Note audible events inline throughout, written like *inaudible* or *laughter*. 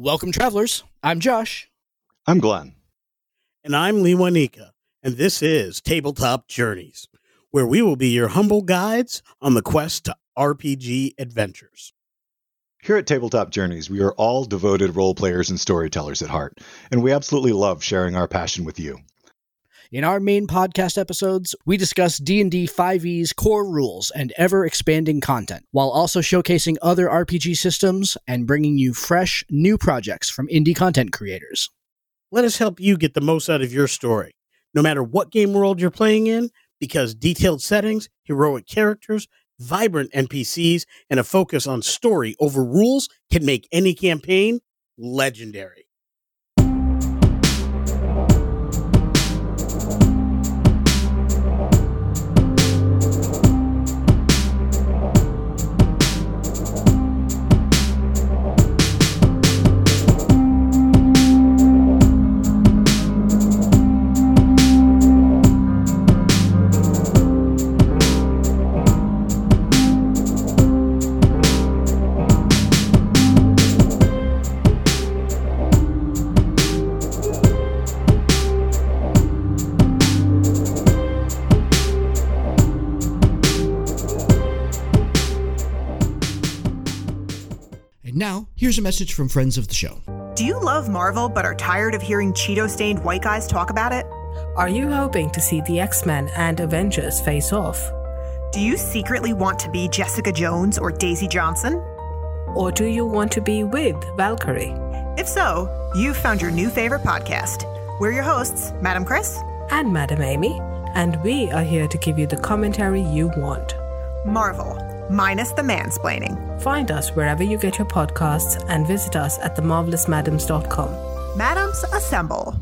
Welcome, travelers. I'm Josh. I'm Glenn. And I'm Lewanika. And this is Tabletop Journeys, where we will be your humble guides on the quest to RPG adventures. Here at Tabletop Journeys, we are all devoted role players and storytellers at heart, and we absolutely love sharing our passion with you. In our main podcast episodes, we discuss D&D 5e's core rules and ever-expanding content, while also showcasing other RPG systems and bringing you fresh, new projects from indie content creators. Let us help you get the most out of your story, no matter what game world you're playing in, because detailed settings, heroic characters, vibrant NPCs, and a focus on story over rules can make any campaign legendary. Here's a message from friends of the show. Do you love Marvel but are tired of hearing Cheeto stained white guys talk about it? Are you hoping to see the X Men and Avengers face off? Do you secretly want to be Jessica Jones or Daisy Johnson? Or do you want to be with Valkyrie? If so, you've found your new favorite podcast. We're your hosts, Madam Chris And Madam Amy, and we are here to give you the commentary you want. Marvel, minus the mansplaining. Find us wherever you get your podcasts and visit us at themarvelousmadams.com. Madams assemble.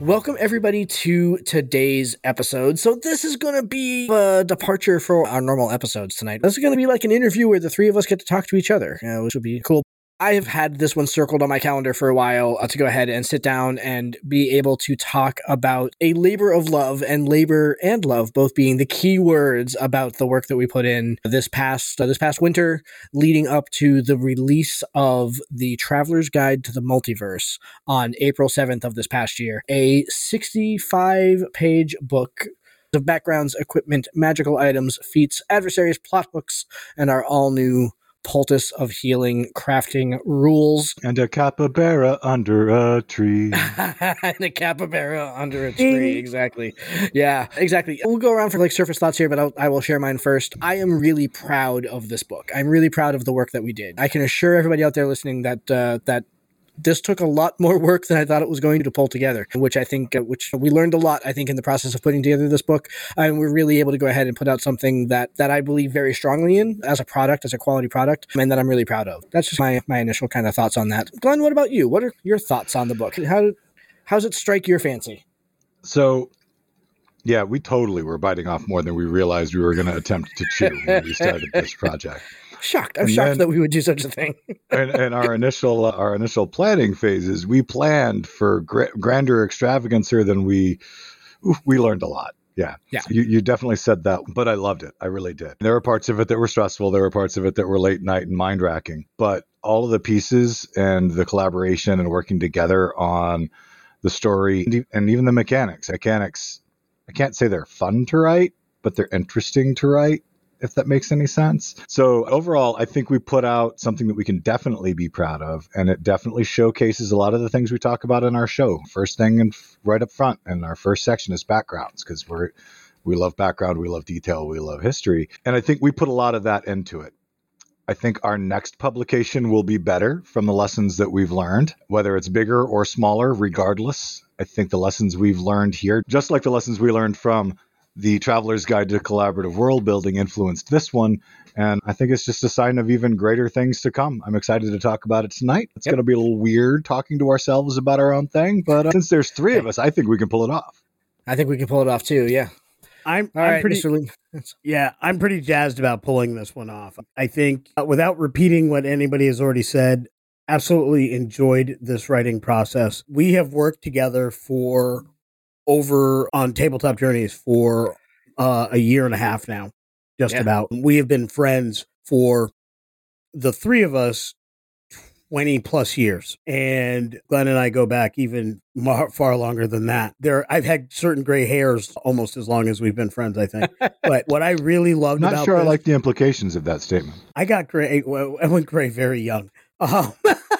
Welcome, everybody, to today's episode. So, this is going to be a departure for our normal episodes tonight. This is going to be like an interview where the three of us get to talk to each other, uh, which would be cool. I have had this one circled on my calendar for a while uh, to go ahead and sit down and be able to talk about a labor of love and labor and love both being the key words about the work that we put in this past uh, this past winter leading up to the release of the Traveler's Guide to the Multiverse on April 7th of this past year. A 65 page book of backgrounds, equipment, magical items, feats, adversaries, plot hooks, and our all new poultice of healing crafting rules. *laughs* And a capybara under a tree. *laughs* and a capybara under a tree. exactly. Yeah, exactly. We'll go around for like surface thoughts here, but I'll, I will share mine first. I am really proud of this book. I'm really proud of the work that we did. I can assure everybody out there listening that uh, that this took a lot more work than I thought it was going to pull together, which I think, uh, which we learned a lot, I think, in the process of putting together this book. And we're really able to go ahead and put out something that, that I believe very strongly in as a product, as a quality product, and that I'm really proud of. That's just my, my initial kind of thoughts on that. Glenn, what about you? What are your thoughts on the book? How, how does it strike your fancy? So, yeah, we totally were biting off more than we realized we were going to attempt to chew when we started this *laughs* project. Shocked. I'm And shocked then- that we would do such a thing. *laughs* and, and our initial uh, our initial planning phases, we planned for gra- grander extravagancer than we we learned a lot. Yeah, Yeah. You, you definitely said that, but I loved it. I really did. There were parts of it that were stressful. There were parts of it that were late night and mind racking. But all of the pieces and the collaboration and working together on the story and even the mechanics. Mechanics, I can't say they're fun to write, but they're interesting to write if that makes any sense. So overall, I think we put out something that we can definitely be proud of, and it definitely showcases a lot of the things we talk about in our show. First thing and right up front in our first section is backgrounds because we're we love background, we love detail, we love history, and I think we put a lot of that into it. I think our next publication will be better from the lessons that we've learned, whether it's bigger or smaller, regardless. I think the lessons we've learned here, just like the lessons we learned from the Traveler's Guide to Collaborative World Building influenced this one. And I think it's just a sign of even greater things to come. I'm excited to talk about it tonight. It's Yep. going to be a little weird talking to ourselves about our own thing, but uh, since there's three of us, I think we can pull it off. I think we can pull it off too. Yeah. I'm, All I'm right, pretty Lee. *laughs* yeah, I'm pretty jazzed about pulling this one off. I think uh, without repeating what anybody has already said, absolutely enjoyed this writing process. We have worked together for over on Tabletop Journeys for uh, a year and a half now, just Yeah. about. We have been friends for the three of us 20 plus years and glenn and i go back even mar- far longer than that there i've had certain gray hairs almost as long as we've been friends i think but what i really loved Not about sure I like the implications of that statement. I got gray. Well, I went gray very young. Um, *laughs*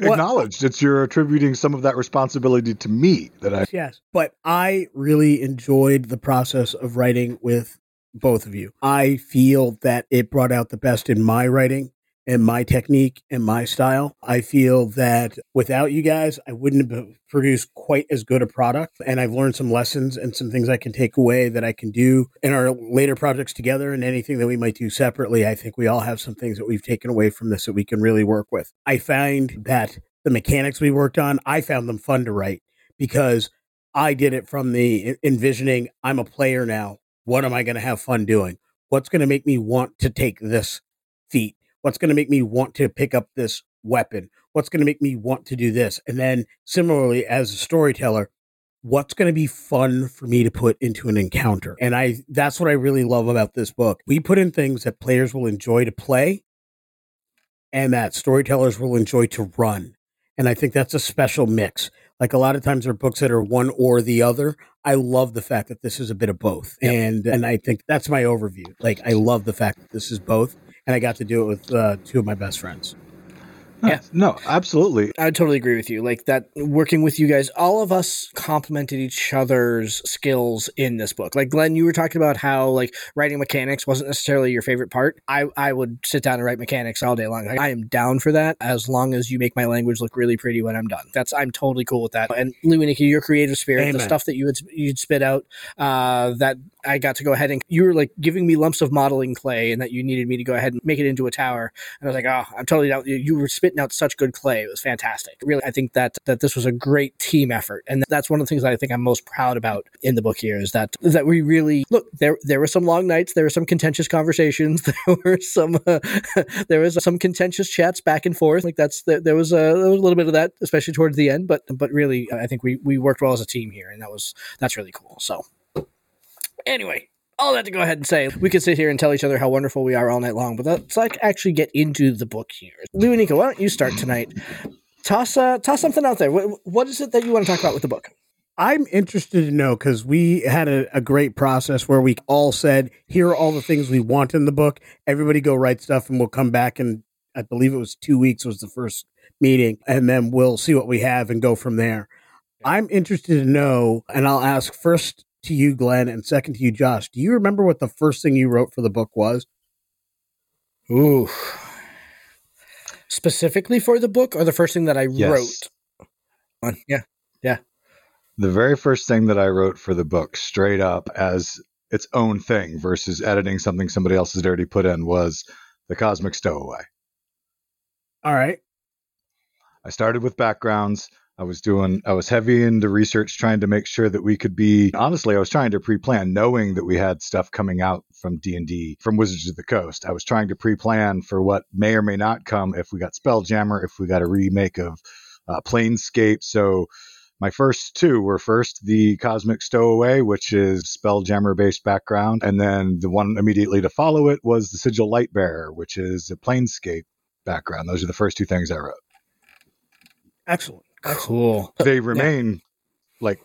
What- Acknowledged. It's you're attributing some of that responsibility to me that I yes, but I really enjoyed the process of writing with both of you. I feel that it brought out the best in my writing and my technique and my style. I feel that without you guys, I wouldn't have produced quite as good a product. And I've learned some lessons and some things I can take away that I can do in our later projects together and anything that we might do separately. I think we all have some things that we've taken away from this that we can really work with. I find that the mechanics we worked on, I found them fun to write because I did it from the envisioning I'm a player now. What am I going to have fun doing? What's going to make me want to take this feat? What's going to make me want to pick up this weapon? What's going to make me want to do this? And then similarly, as a storyteller, what's going to be fun for me to put into an encounter? And I that's what I really love about this book. We put in things that players will enjoy to play and that storytellers will enjoy to run. And I think that's a special mix. Like a lot of times there are books that are one or the other. I love the fact that this is a bit of both. And and I think that's my overview. Like I love the fact that this is both. And I got to do it with uh, two of my best friends. Yeah. No, absolutely. I totally agree with you. Like that, working with you guys, all of us complemented each other's skills in this book. Like Glenn, you were talking about how like writing mechanics wasn't necessarily your favorite part. I I would sit down and write mechanics all day long. Like, I am down for that as long as you make my language look really pretty when I'm done. That's I'm totally cool with that. And Lewanika, your creative spirit, the stuff that you would you'd spit out, uh, that I got to go ahead and you were like giving me lumps of modeling clay, and that you needed me to go ahead and make it into a tower. And I was like, oh, I'm totally down. You- were spitting out such good clay. It was fantastic. Really, I think that that this was a great team effort, and that's one of the things that I think I'm most proud about in the book here is that is that we really look there. There were some long nights. There were some contentious conversations. *laughs* There were some uh, *laughs* there was some contentious chats back and forth. Like that's there, there was a there was a little bit of that, especially towards the end. But but really, I think we we worked well as a team here, and that was that's really cool. So anyway, all that to go ahead and say, we could sit here and tell each other how wonderful we are all night long, but let's like actually get into the book here. Lewanika, why don't you start tonight? Toss uh, toss something out there. What, what is it that you want to talk about with the book? I'm interested to know because we had a, a great process where we all said, here are all the things we want in the book. Everybody go write stuff and we'll come back and I believe it was two weeks was the first meeting and then we'll see what we have and go from there. I'm interested to know, and I'll ask first to you, Glenn, and second to you, Josh. Do you remember what the first thing you wrote for the book was? Ooh. Specifically for the book or the first thing that I Yes. wrote? On, yeah. The very first thing that I wrote for the book, straight up as its own thing versus editing something somebody else had already put in, was the Cosmic Stowaway. All right. I started with backgrounds. I was doing, I was heavy into research, trying to make sure that we could be. Honestly, I was trying to pre-plan, knowing that we had stuff coming out from D and D, from Wizards of the Coast. I was trying to pre-plan for what may or may not come if we got Spelljammer, if we got a remake of uh, Planescape. So my first two were first the Cosmic Stowaway, which is Spelljammer based background, and then the one immediately to follow it was the Sigil Lightbearer, which is a Planescape background. Those are the first two things I wrote Excellent. Cool. they remain like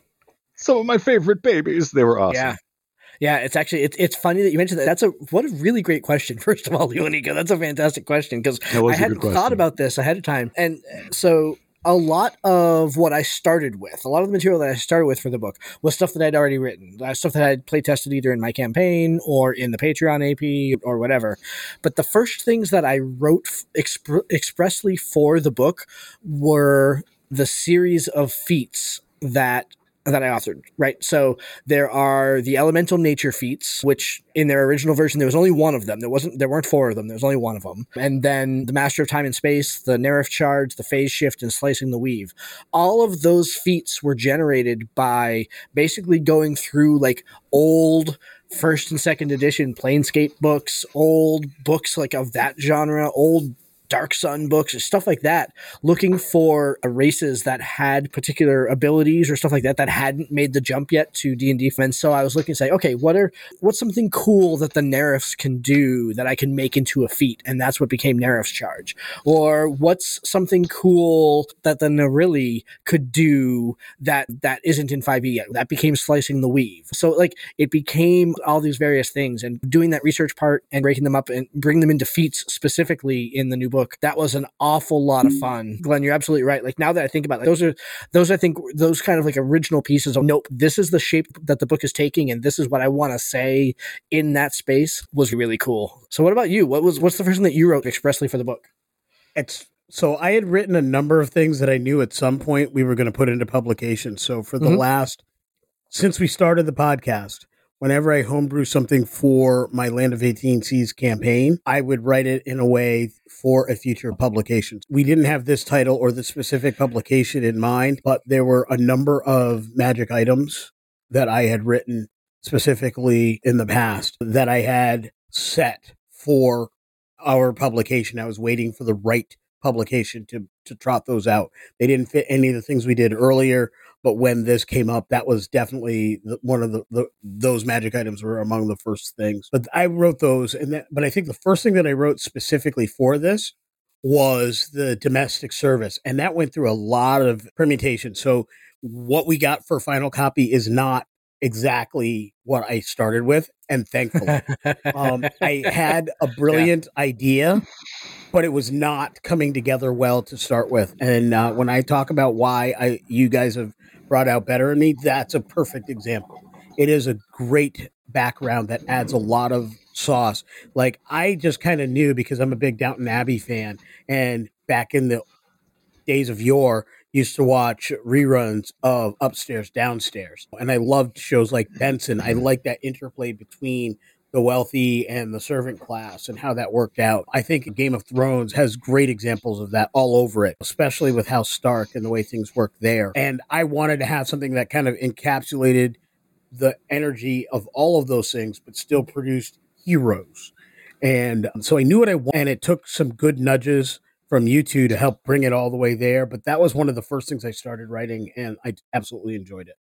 some of my favorite babies. They were awesome. Yeah. Yeah, it's actually it's it's funny that you mentioned that. That's a what a really great question. *laughs* First of all, Lewanika, that's a fantastic question because I hadn't thought about this ahead of time, and so a lot of what I started with, a lot of the material that I started with for the book was stuff that I'd already written, uh, stuff that I'd play tested either in my campaign or in the Patreon AP or whatever. But the first things that I wrote expr- expressly for the book were the series of feats that that I authored, right? So there are the elemental nature feats, which in their original version there was only one of them. There wasn't there weren't four of them. There was only one of them. And then the Master of Time and Space, the Nerif charge, the phase shift, and slicing the weave. All of those feats were generated by basically going through like old first and second edition Planescape books, old books like of that genre, old Dark Sun books, and stuff like that, looking for races that had particular abilities or stuff like that that hadn't made the jump yet to D and D. And so I was looking to say, okay, what are what's something cool that the Nerfs can do that I can make into a feat, and that's what became Nerf's charge. Or what's something cool that the Nerilli could do that that isn't in 5e yet? That became slicing the weave. So like it became all these various things, and doing that research part and breaking them up and bring them into feats specifically in the new book. That was an awful lot of fun. Glenn, you're absolutely right. Like now that I think about it, those are those I think those kind of like original pieces of nope, this is the shape that the book is taking, and this is what I want to say in that space was really cool. So what about you? What was what's the first thing that you wrote expressly for the book? It's so I had written a number of things that I knew at some point we were going to put into publication. So for the mm-hmm. last since we started the podcast, whenever I homebrew something for my Land of 18 Seas campaign, I would write it in a way for a future publication. We didn't have this title or the specific publication in mind, but there were a number of magic items that I had written specifically in the past that I had set for our publication. I was waiting for the right publication to to trot those out. They didn't fit any of the things we did earlier, but when this came up, that was definitely one of the, the, those magic items were among the first things. But I wrote those, and that, but I think the first thing that I wrote specifically for this was the domestic service, and that went through a lot of permutations. So what we got for final copy is not exactly what I started with, and thankfully, um, *laughs* I had a brilliant yeah. idea, but it was not coming together well to start with. And uh, when I talk about why I you guys have brought out better in me, that's a perfect example. It is a great background that adds a lot of sauce. Like I just kind of knew because I'm a big Downton Abbey fan, and back in the days of yore, used to watch reruns of Upstairs, Downstairs. And I loved shows like mm-hmm. Benson. I mm-hmm. like that interplay between the wealthy and the servant class and how that worked out. I think Game of Thrones has great examples of that all over it, especially with House Stark and the way things work there. And I wanted to have something that kind of encapsulated the energy of all of those things, but still produced heroes. And so I knew what I wanted, and it took some good nudges from you two to help bring it all the way there. But that was one of the first things I started writing, and I absolutely enjoyed it.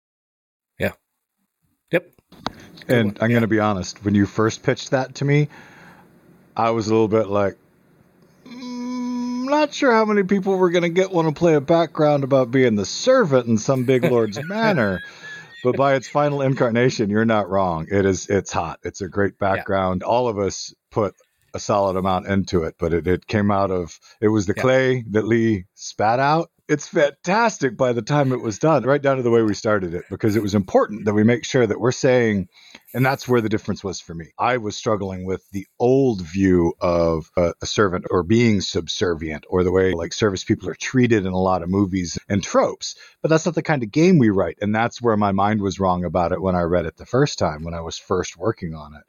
Yeah. Yep. And I'm yeah. going to be honest, when you first pitched that to me, I was a little bit like, mm, not sure how many people were going to get want to play a background about being the servant in some big lord's *laughs* manor. But by its final incarnation, you're not wrong. It is. It's hot. It's a great background. Yeah. All of us put a solid amount into it, but it, it came out of it was the yeah. clay that Lee spat out. It's fantastic by the time it was done, right down to the way we started it, because it was important that we make sure that we're saying, and that's where the difference was for me. I was struggling with the old view of a, a servant or being subservient, or the way like service people are treated in a lot of movies and tropes. But that's not the kind of game we write, and that's where my mind was wrong about it when I read it the first time when I was first working on it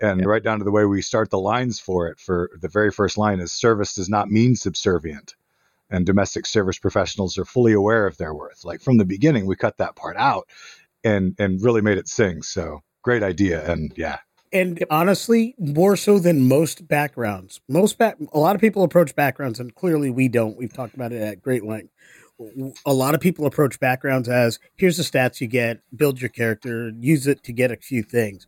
and right down to the way we start the lines for it. For the very first line is service does not mean subservient. And domestic service professionals are fully aware of their worth. Like from the beginning, we cut that part out and and really made it sing. So great idea. And yeah. And honestly, more so than most backgrounds. Most back a lot of people approach backgrounds, and clearly we don't. We've talked about it at great length a lot of people approach backgrounds as here's the stats you get, build your character, use it to get a few things.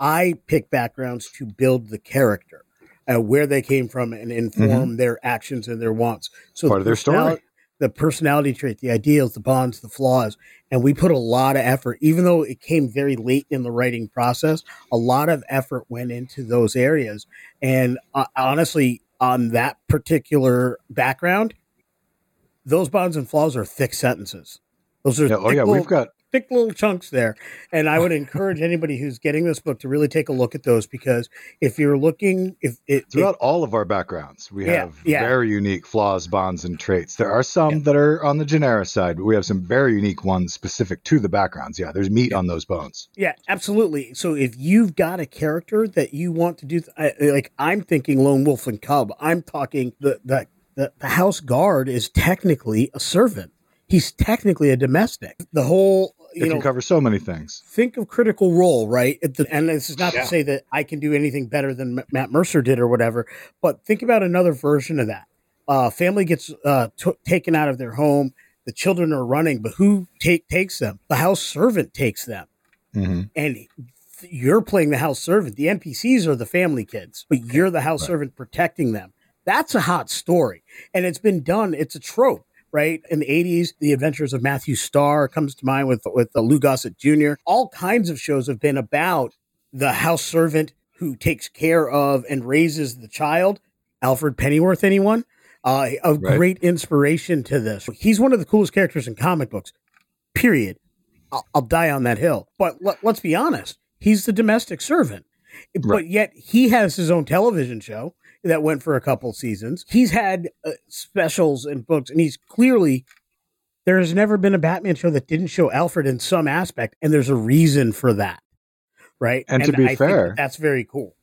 I pick backgrounds to build the character, uh, where they came from, and inform mm-hmm. their actions and their wants. So part of their story, the personality trait, the ideals, the bonds, the flaws, and we put a lot of effort. Even though it came very late in the writing process, a lot of effort went into those areas. And uh, honestly, on that particular background, those bonds and flaws are thick sentences. Those are yeah, oh yeah, we've got thick little chunks there. And I would encourage anybody who's getting this book to really take a look at those because if you're looking, if it throughout if, all of our backgrounds, we yeah, have yeah. very unique flaws, bonds, and traits. There are some yeah. that are on the generis side, but we have some very unique ones specific to the backgrounds. Yeah, there's meat on those bones. Yeah, absolutely. So if you've got a character that you want to do, like I'm thinking Lone Wolf and Cub, I'm talking the the the, the house guard is technically a servant he's technically a domestic. The whole you it know, can cover so many things. think of Critical Role, right? At the, and this is not Yeah. to say that I can do anything better than Matt Mercer did or whatever, but think about another version of that. Uh, family gets uh, t- taken out of their home. The children are running, but who take takes them? The house servant takes them, hmm and you're playing the house servant. The NPCs are the family kids, but you're the house Right. servant protecting them. That's a hot story, and it's been done. It's a trope, right? In the '80s, The Adventures of Matthew Star comes to mind with with uh, Lou Gossett Jr. All kinds of shows have been about the house servant who takes care of and raises the child. Alfred Pennyworth, anyone? Uh, a Right. great inspiration to this. He's one of the coolest characters in comic books. Period. I'll, I'll die on that hill. But let, let's be honest, he's the domestic servant. But yet he has his own television show that went for a couple seasons. He's had uh, specials and books, and he's clearly there has never been a Batman show that didn't show Alfred in some aspect, and there's a reason for that, right? And to be I fair- that that's very cool.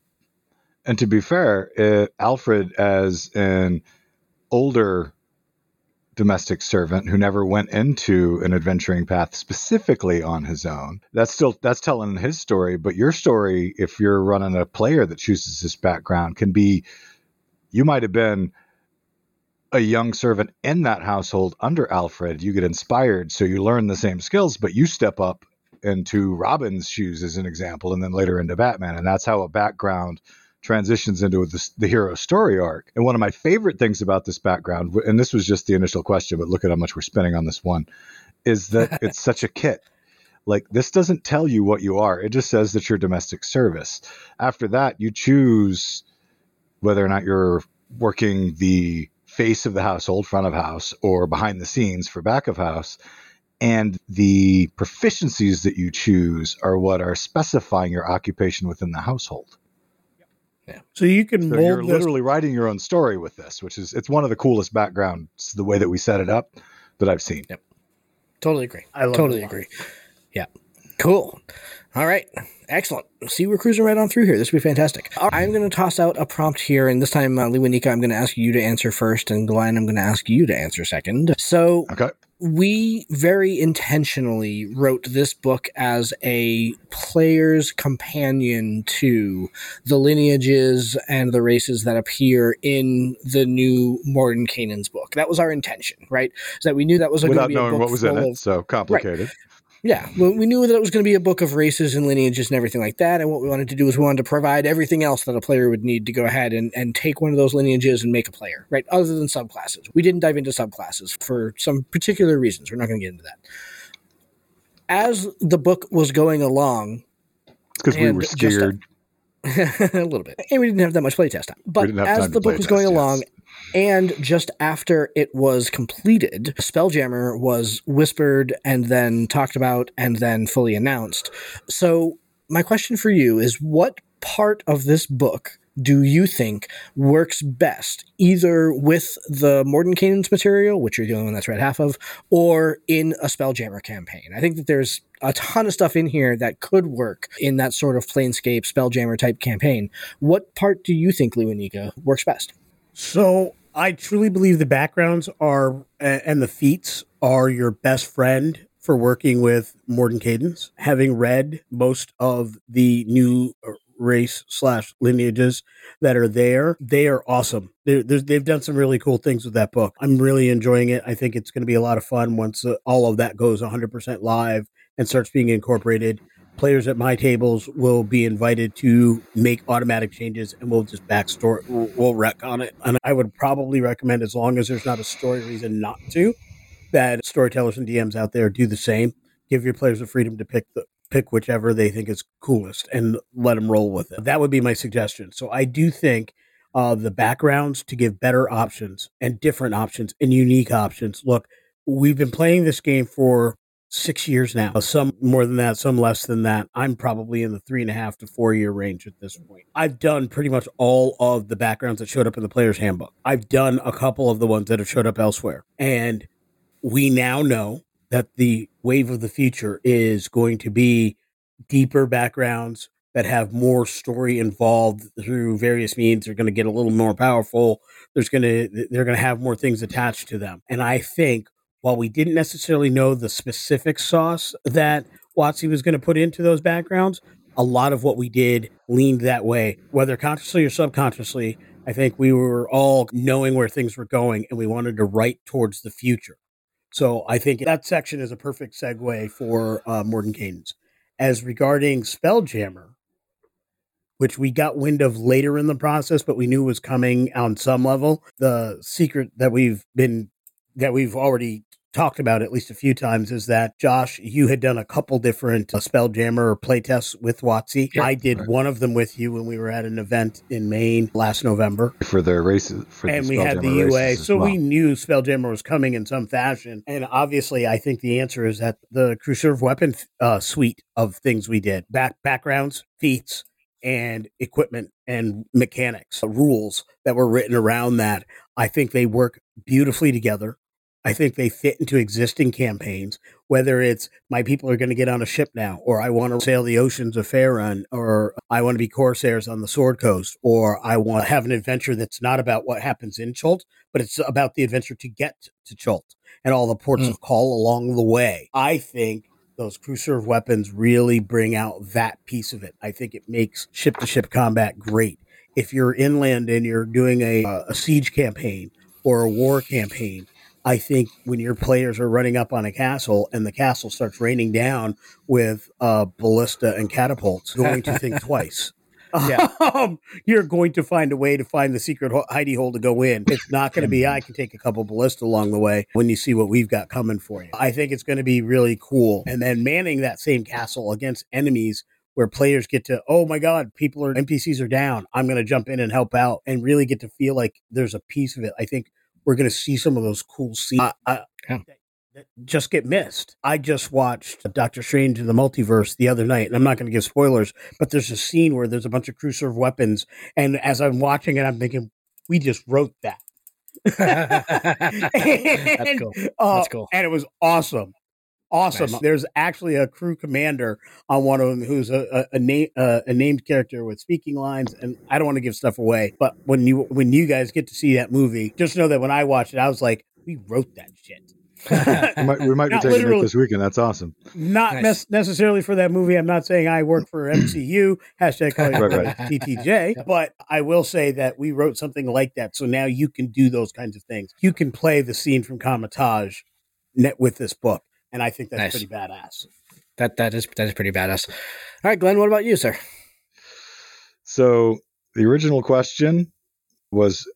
And to be fair, uh, Alfred, as an older domestic servant who never went into an adventuring path specifically on his own, that's still that's telling his story. But your story, if you're running a player that chooses this background, can be you might have been a young servant in that household under Alfred. You get inspired, so you learn the same skills, but you step up into Robin's shoes as an example, and then later into Batman, and that's how a background transitions into the, the hero story arc. And one of my favorite things about this background, and this was just the initial question, but look at how much we're spending on this one, is that *laughs* it's such a kit. Like this doesn't tell you what you are; it just says that you're domestic service. After that, you choose whether or not you're working the face of the household, front of house, or behind the scenes for back of house. And the proficiencies that you choose are what are specifying your occupation within the household. So you can So mold you're this literally writing your own story with this, which is it's one of the coolest backgrounds, the way that we set it up that I've seen. Yep. Totally agree. I love totally it a lot. agree. Yeah. Cool. All right. Excellent. See, we're cruising right on through here. This will be fantastic. Right, I'm going to toss out a prompt here, and this time, uh, Lewanika, I'm going to ask you to answer first, and Glenn, I'm going to ask you to answer second. So, Okay. we very intentionally wrote this book as a player's companion to the lineages and the races that appear in the new Mordenkainen's book. That was our intention, right? Is that we knew that was going to Without be a knowing book what was in it, of- so complicated. Yeah, well, we knew that it was going to be a book of races and lineages and everything like that. And what we wanted to do was we wanted to provide everything else that a player would need to go ahead and, and take one of those lineages and make a player, right? Other than subclasses. We didn't dive into subclasses for some particular reasons. We're not going to get into that. As the book was going along, because we were just a- scared. *laughs* a little bit. And we didn't have that much playtest time. But as the book was going yes. along, and just after it was completed, Spelljammer was whispered and then talked about and then fully announced. So, my question for you is what part of this book do you think works best, either with the Mordenkainen's material, which you're the only one that's read half of, or in a Spelljammer campaign? I think that there's a ton of stuff in here that could work in that sort of Planescape Spelljammer type campaign. What part do you think, Lewanika, works best? So I truly believe the backgrounds are and the feats are your best friend for working with Mordenkainen's. Having read most of the new race slash lineages that are there, they are awesome. They're, they've done some really cool things with that book. I'm really enjoying it. I think it's going to be a lot of fun once uh, all of that goes 100% live and starts being incorporated players at my tables will be invited to make automatic changes and we'll just backstore we'll, we'll wreck on it. And i would probably recommend as long as there's not a story reason not to that storytellers and dms out there do the same. Give your players the freedom to pick the pick whichever they think is coolest and let them roll with it. That would be my suggestion. So i do think uh, the backgrounds to give better options and different options and unique options. Look we've been playing this game for six years now. Some more than that, some less than that. I'm probably in the three and a half to four year range at this point. I've done pretty much all of the backgrounds that showed up in the player's handbook. I've done a couple of the ones that have showed up elsewhere. And we now know that the wave of the future is going to be deeper backgrounds that have more story involved through various means. They're going to get a little more powerful. There's going to they're going to have more things attached to them. And I think while we didn't necessarily know the specific sauce that WotC was going to put into those backgrounds, a lot of what we did leaned that way, whether consciously or subconsciously. I think we were all knowing where things were going and we wanted to write towards the future. So I think that section is a perfect segue for uh, Mordenkainen's. As regarding Spelljammer, which we got wind of later in the process, but we knew was coming on some level, the secret that we've been that we've already talked about at least a few times is that Josh, you had done a couple different uh, Spelljammer playtests with WotC. Yep. I did Right. one of them with you when we were at an event in Maine last November. for the races. For and the we had the UA, so well. we knew Spelljammer was coming in some fashion. And obviously, I think the answer is that the crew serve weapon uh, suite of things we did back backgrounds, feats, and equipment and mechanics, uh, rules that were written around that. I think they work beautifully together. I think they fit into existing campaigns, whether it's my people are going to get on a ship now, or I want to sail the oceans of Faerun, or I want to be corsairs on the Sword Coast, or I want to have an adventure that's not about what happens in Chult, but it's about the adventure to get to Chult and all the ports Mm. of call along the way. I think those crew serve weapons really bring out that piece of it. I think it makes ship to ship combat great. If you're inland and you're doing a, a siege campaign or a war campaign, I think when your players are running up on a castle and the castle starts raining down with uh, ballista and catapults, going to think *laughs* twice. Yeah. Um, you're going to find a way to find the secret ho- hidey hole to go in. It's not going to be I can take a couple ballista along the way when you see what we've got coming for you. I think it's going to be really cool. And then manning that same castle against enemies where players get to, oh my God, people are NPCs are down. I'm going to jump in and help out and really get to feel like there's a piece of it. I think we're going to see some of those cool scenes. I, I, Yeah. that- just get missed. I just watched Doctor Strange in the Multiverse the other night, and I'm not going to give spoilers, but there's a scene where there's a bunch of crew serve weapons, and as I'm watching it, I'm thinking, we just wrote that. *laughs* That's cool. *laughs* That's cool. Oh, and it was awesome. Awesome. Nice. There's actually a crew commander on one of them who's a a, a, name, uh, a named character with speaking lines, and I don't want to give stuff away, but when you when you guys get to see that movie, just know that when I watched it, I was like, we wrote that shit. *laughs* we might, we might be taking it this weekend. That's awesome. Not Nice. nes- necessarily for that movie. I'm not saying I work for *clears throat* MCU, hashtag call your Right, right. TTJ, *laughs* but I will say that we wrote something like that. So now you can do those kinds of things. You can play the scene from Kamatage net with this book. And I think that's Nice. pretty badass. that that is that is pretty badass. All right, Glenn, what about you, sir? So the original question was,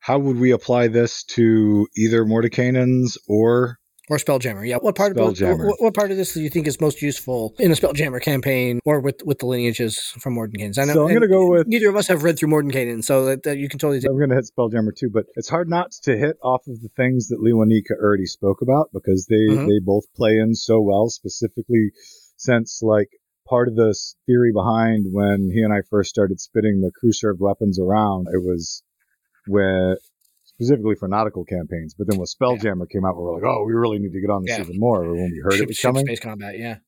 how would we apply this to either Mordenkainen's or Or Spelljammer? Yeah. What part of Spelljammer. what, what part of this do you think is most useful in a Spelljammer campaign or with with the lineages from Mordenkainen's? I know. So I'm gonna go with- neither of us have read through Mordenkainen, so that, that you can totally take. I'm going to hit Spelljammer too, but it's hard not to hit off of the things that Lewanika already spoke about because they Mhm. they both play in so well. Specifically, since like part of the theory behind when he and I first started spitting the crew served weapons around, it was when specifically for nautical campaigns. But then when Spelljammer came out, we were like, oh, we really need to get on this Yeah. even more. When we heard ship, it was coming, space combat. Yeah.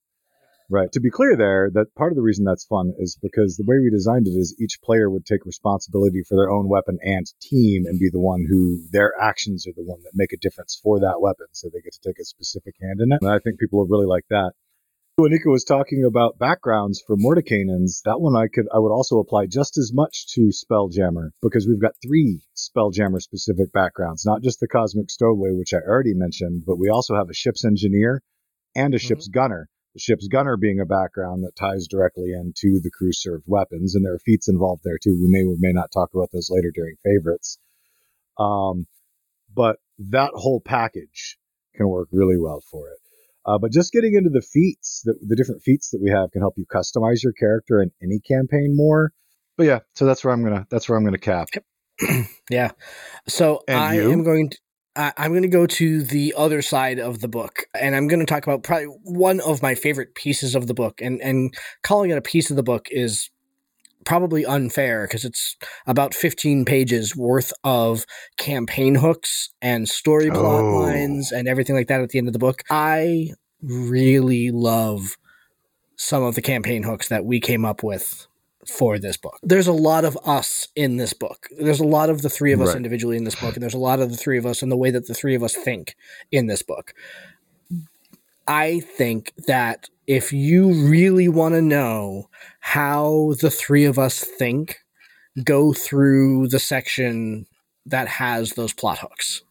Right. To be clear there, that part of the reason that's fun is because the way we designed it is each player would take responsibility for their own weapon and team and be the one who their actions are the one that make a difference for that weapon. So they get to take a specific hand in it. And I think people will really like that. When Nika was talking about backgrounds for Mordenkainen's, that one I could I would also apply just as much to Spelljammer because we've got three Spelljammer specific backgrounds, not just the Cosmic Stowaway, which I already mentioned, but we also have a ship's engineer and a ship's gunner the ship's gunner being a background that ties directly into the crew served weapons, and there are feats involved there too. We may or may not talk about those later during favorites. Um, but that whole package can work really well for it. Uh, but just getting into the feats, the, the different feats that we have can help you customize your character in any campaign more. But yeah, so that's where I'm gonna that's where I'm gonna cap. *clears throat* Yeah. So And I you? am going to. I- I'm going to go to the other side of the book, and I'm going to talk about probably one of my favorite pieces of the book. And and calling it a piece of the book is probably unfair because it's about 15 pages worth of campaign hooks and story plot Oh. lines and everything like that at the end of the book. I really love some of the campaign hooks that we came up with for this book. There's a lot of us in this book. There's a lot of the three of us Right. individually in this book, and there's a lot of the three of us and the way that the three of us think in this book. I think that if you really want to know how the three of us think, go through the section that has those plot hooks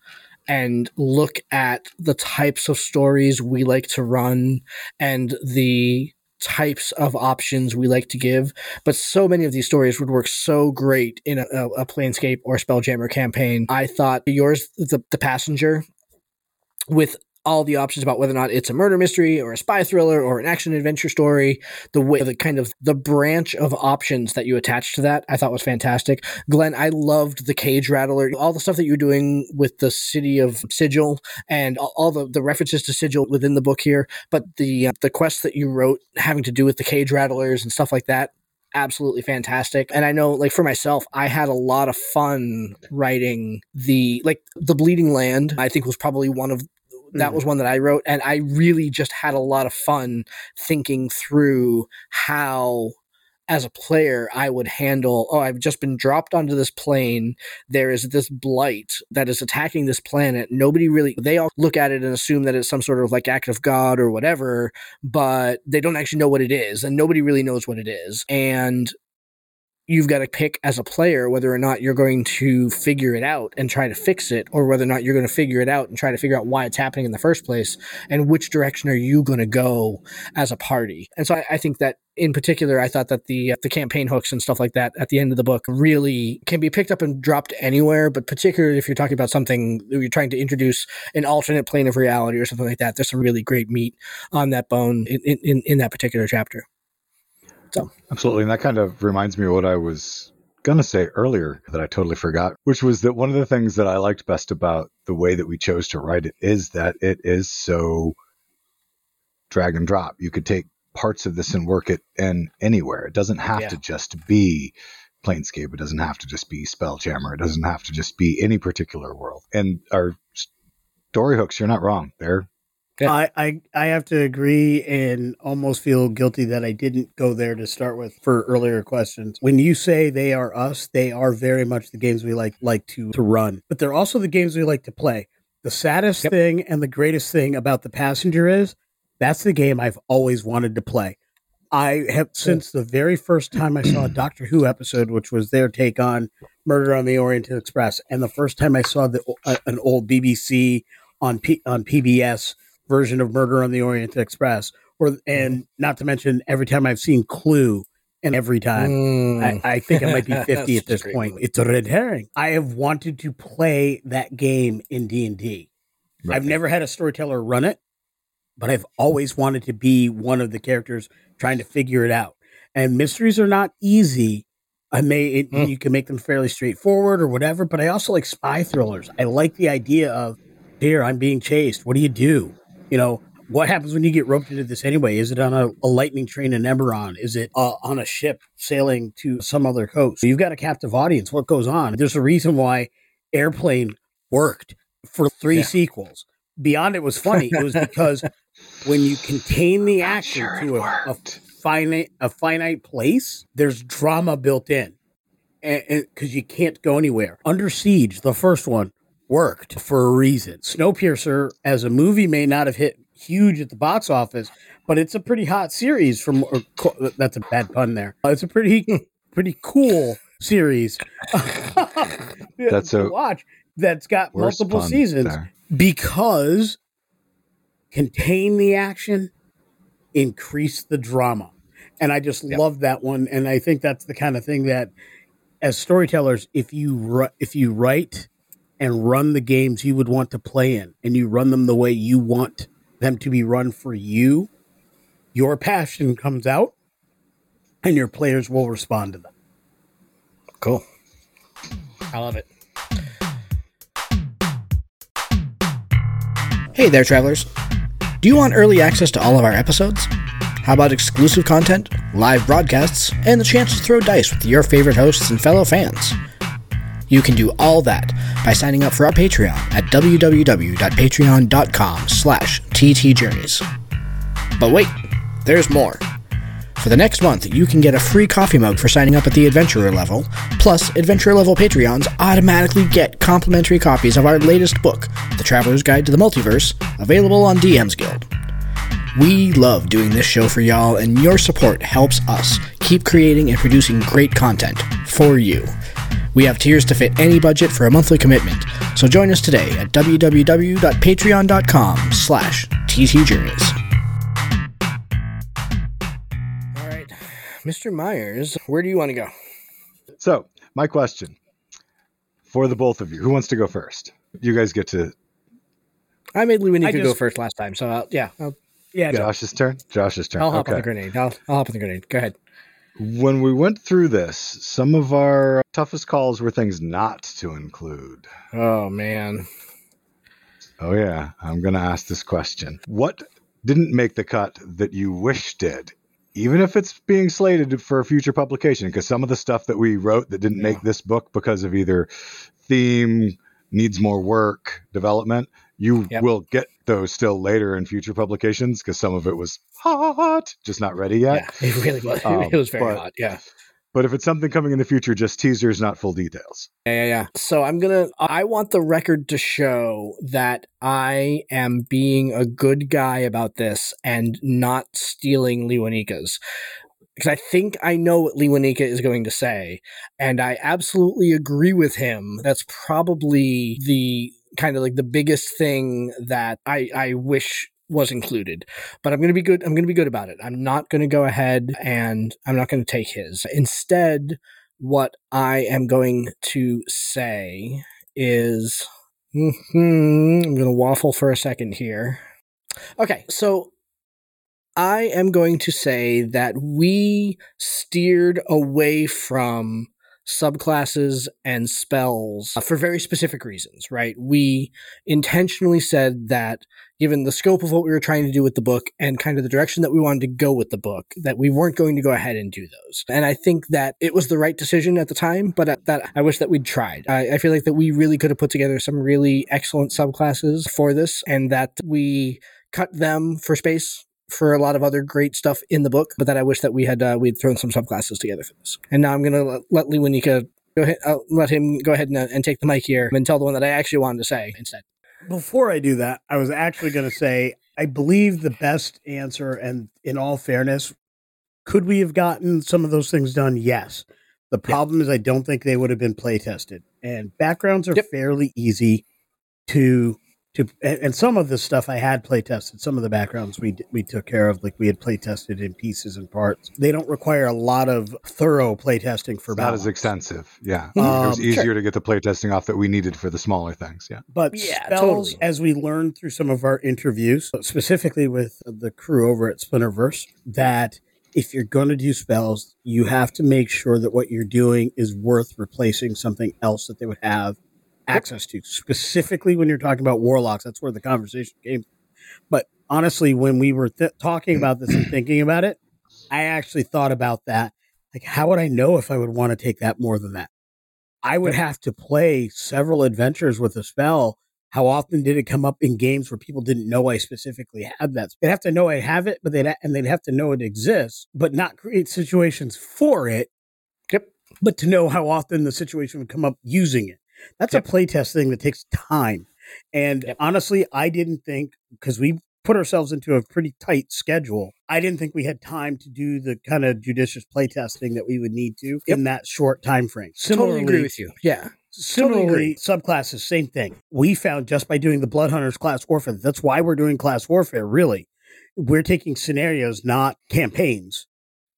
and look at the types of stories we like to run and the types of options we like to give. But so many of these stories would work so great in a, a, Planescape or Spelljammer campaign. I thought yours, the, the passenger, with all the options about whether or not it's a murder mystery or a spy thriller or an action adventure story, the way the kind of the branch of options that you attach to that, I thought was fantastic. Glenn, I loved the cage rattler, all the stuff that you're doing with the city of Sigil and all, the, the references to Sigil within the book here, but the uh, the quests that you wrote having to do with the cage rattlers and stuff like that. Absolutely fantastic. And I know, like, for myself, I had a lot of fun writing the, like, the Bleeding Land, I think was probably one of that was mm-hmm. one that I wrote, and I really just had a lot of fun thinking through how, as a player, I would handle. Oh, I've just been dropped onto this plane. There is this blight that is attacking this planet. Nobody really, they all look at it and assume that it's some sort of like act of God or whatever, but they don't actually know what it is, and nobody really knows what it is. And you've got to pick as a player whether or not you're going to figure it out and try to fix it, or whether or not you're going to figure it out and try to figure out why it's happening in the first place, and which direction are you going to go as a party. And so I, I think that in particular, I thought that the the campaign hooks and stuff like that at the end of the book really can be picked up and dropped anywhere, but particularly if you're talking about something you're trying to introduce an alternate plane of reality or something like that, there's some really great meat on that bone in, in, in that particular chapter. Absolutely. And that kind of reminds me of what I was going to say earlier that I totally forgot, which was that one of the things that I liked best about the way that we chose to write it is that it is so drag and drop. You could take parts of this and work it in anywhere. It doesn't have Yeah. to just be Planescape. It doesn't have to just be Spelljammer. It doesn't have to just be any particular world. And our story hooks, you're not wrong. They're Yeah. I, I I have to agree and almost feel guilty that I didn't go there to start with for earlier questions. When you say they are us, they are very much the games we like like to to run, but they're also the games we like to play. The saddest Yep. thing and the greatest thing about the passenger is that's the game I've always wanted to play. I have since the very first time I saw a Doctor Who episode, which was their take on Murder on the Orient Express, and the first time I saw the uh, an old BBC on P, on PBS version of Murder on the Orient Express, or and not to mention every time I've seen Clue, and every time Mm. I, I think I might be *laughs* fifty at this point. movie. It's a red herring. I have wanted to play that game in D and D. I've never had a storyteller run it, but I've always wanted to be one of the characters trying to figure it out. And mysteries are not easy. I may it, Mm. you can make them fairly straightforward or whatever, but I also like spy thrillers. I like the idea of here I'm being chased. What do you do? You know what happens when you get roped into this anyway? Is it on a, a lightning train in Eberron? Is it uh, on a ship sailing to some other coast? You've got a captive audience. What goes on? There's a reason why Airplane worked for three Yeah. sequels. Beyond it was funny. It was because *laughs* when you contain the action sure to a, a finite a finite place, there's drama built in, and because you can't go anywhere. Under Siege, the first one worked for a reason. Snowpiercer, as a movie, may not have hit huge at the box office, but it's a pretty hot series. From or, that's a bad pun there. Uh, It's a pretty *laughs* pretty cool series. *laughs* That's to a watch. That's got multiple seasons there. because contain the action, increase the drama. And I just love that one. And I think that's the kind of thing that, as storytellers, if you if you write and run the games you would want to play in, and you run them the way you want them to be run for you, your passion comes out, and your players will respond to them. Cool. I love it. Hey there, travelers. Do you want early access to all of our episodes? How about exclusive content, live broadcasts, and the chance to throw dice with your favorite hosts and fellow fans? You can do all that by signing up for our Patreon at www.patreon.com slash ttjourneys. But wait, there's more. For the next month, you can get a free coffee mug for signing up at the Adventurer level. Plus, Adventurer level Patreons automatically get complimentary copies of our latest book, The Traveler's Guide to the Multiverse, available on DM's Guild. We love doing this show for y'all, and your support helps us keep creating and producing great content for you. We have tiers to fit any budget for a monthly commitment, so join us today at www.patreon.com slash ttjourneys. All right, Mr. Myers, where do you want to go? So, my question for the both of you who wants to go first? You guys get to I made Louie I could go first last time, so I'll, yeah, I'll, Yeah, no, Josh's turn. Josh's turn. I'll hop on the grenade. I'll, I'll hop on the grenade. Go ahead. When we went through this, some of our toughest calls were things not to include. Oh, man. Oh, yeah. I'm going to ask this question. What didn't make the cut that you wish did? Even if it's being slated for a future publication, because some of the stuff that we wrote that didn't make this book because of either theme, needs more work, development, you Yep. will get those still later in future publications because some of it was hot, just not ready yet. Yeah, *laughs* it really was. Um, it was very but- hot. Yeah. But if it's something coming in the future, just teasers, not full details. Yeah, yeah, yeah. So I'm gonna. I want the record to show that I am being a good guy about this and not stealing Lewanika's. Because I think I know what Lewanika is going to say, and I absolutely agree with him. That's probably the kind of like the biggest thing that I I wish was included. But I'm gonna be good. I'm gonna be good about it. I'm not gonna go ahead and I'm not gonna take his. Instead, what I am going to say is Mhm, I'm going to waffle for a second here. Okay, so I am going to say that we steered away from subclasses and spells uh, for very specific reasons, right? We intentionally said that given the scope of what we were trying to do with the book and kind of the direction that we wanted to go with the book, that we weren't going to go ahead and do those. And I think that it was the right decision at the time, but at that I wish that we'd tried. I, I feel like that we really could have put together some really excellent subclasses for this, and that we cut them for space for a lot of other great stuff in the book, but that I wish that we had uh, we'd thrown some subclasses together for this. And now I'm going to let, let Lewanika go ahead, uh, let him go ahead and, uh, and take the mic here and tell the one that I actually wanted to say instead. before I do that, I was actually going to say I believe the best answer, and in all fairness, could we have gotten some of those things done? Yes. The problem is I don't think they would have been play tested, and backgrounds are Yep. fairly easy to to. And, and some of the stuff I had play tested. Some of the backgrounds we we took care of, like we had play tested in pieces and parts. They don't require a lot of thorough play testing for Not as extensive. Yeah. Mhm. it was Um, easier to get the play testing off that we needed for the smaller things. Yeah. But Yeah, spells, totally. as we learned through some of our interviews, specifically with the crew over at Splinterverse, that if you're going to do spells, you have to make sure that what you're doing is worth replacing something else that they would have access to. Specifically, when you're talking about warlocks, that's where the conversation came. But honestly, when we were th- talking about this and thinking about it, I actually thought about that. Like, how would I know if I would want to take that more than that? I would have to play several adventures with a spell. How often did it come up in games where people didn't know I specifically had that? They'd have to know I have it, but they'd and they'd have to know it exists, but not create situations for it. Yep. But to know how often the situation would come up using it. That's Yep. a playtest thing that takes time. And Yep. honestly, I didn't think because we put ourselves into a pretty tight schedule. I didn't think we had time to do the kind of judicious playtesting that we would need to in that short time frame. totally agree with you. Yeah. Similarly, agree. subclasses, same thing. We found just by doing the Blood Hunters class warfare, that's why we're doing class warfare, really. We're taking scenarios, not campaigns.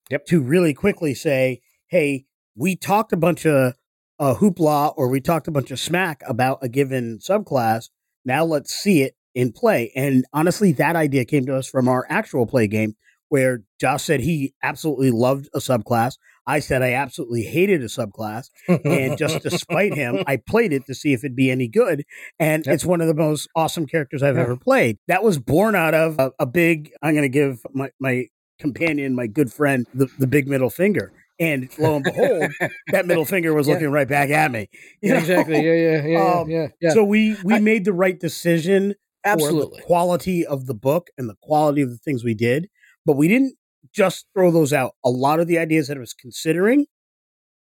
Yep. To really quickly say, hey, we talked a bunch of uh, hoopla or we talked a bunch of smack about a given subclass. Now let's see it in play. And honestly, that idea came to us from our actual play game where Josh said he absolutely loved a subclass. I said I absolutely hated a subclass and just to spite him, I *laughs* played it to see if it'd be any good. And Yep. it's one of the most awesome characters I've Yeah. ever played. That was born out of a, a big. I'm going to give my my companion, my good friend, the, the big middle finger. And lo and behold, that middle *laughs* finger was Yeah. looking right back at me. Yeah, exactly. Yeah, yeah, yeah, Um, yeah, yeah. So we we I- made the right decision for Absolutely. the quality of the book and the quality of the things we did, but we didn't just throw those out. A lot of the ideas that I was considering,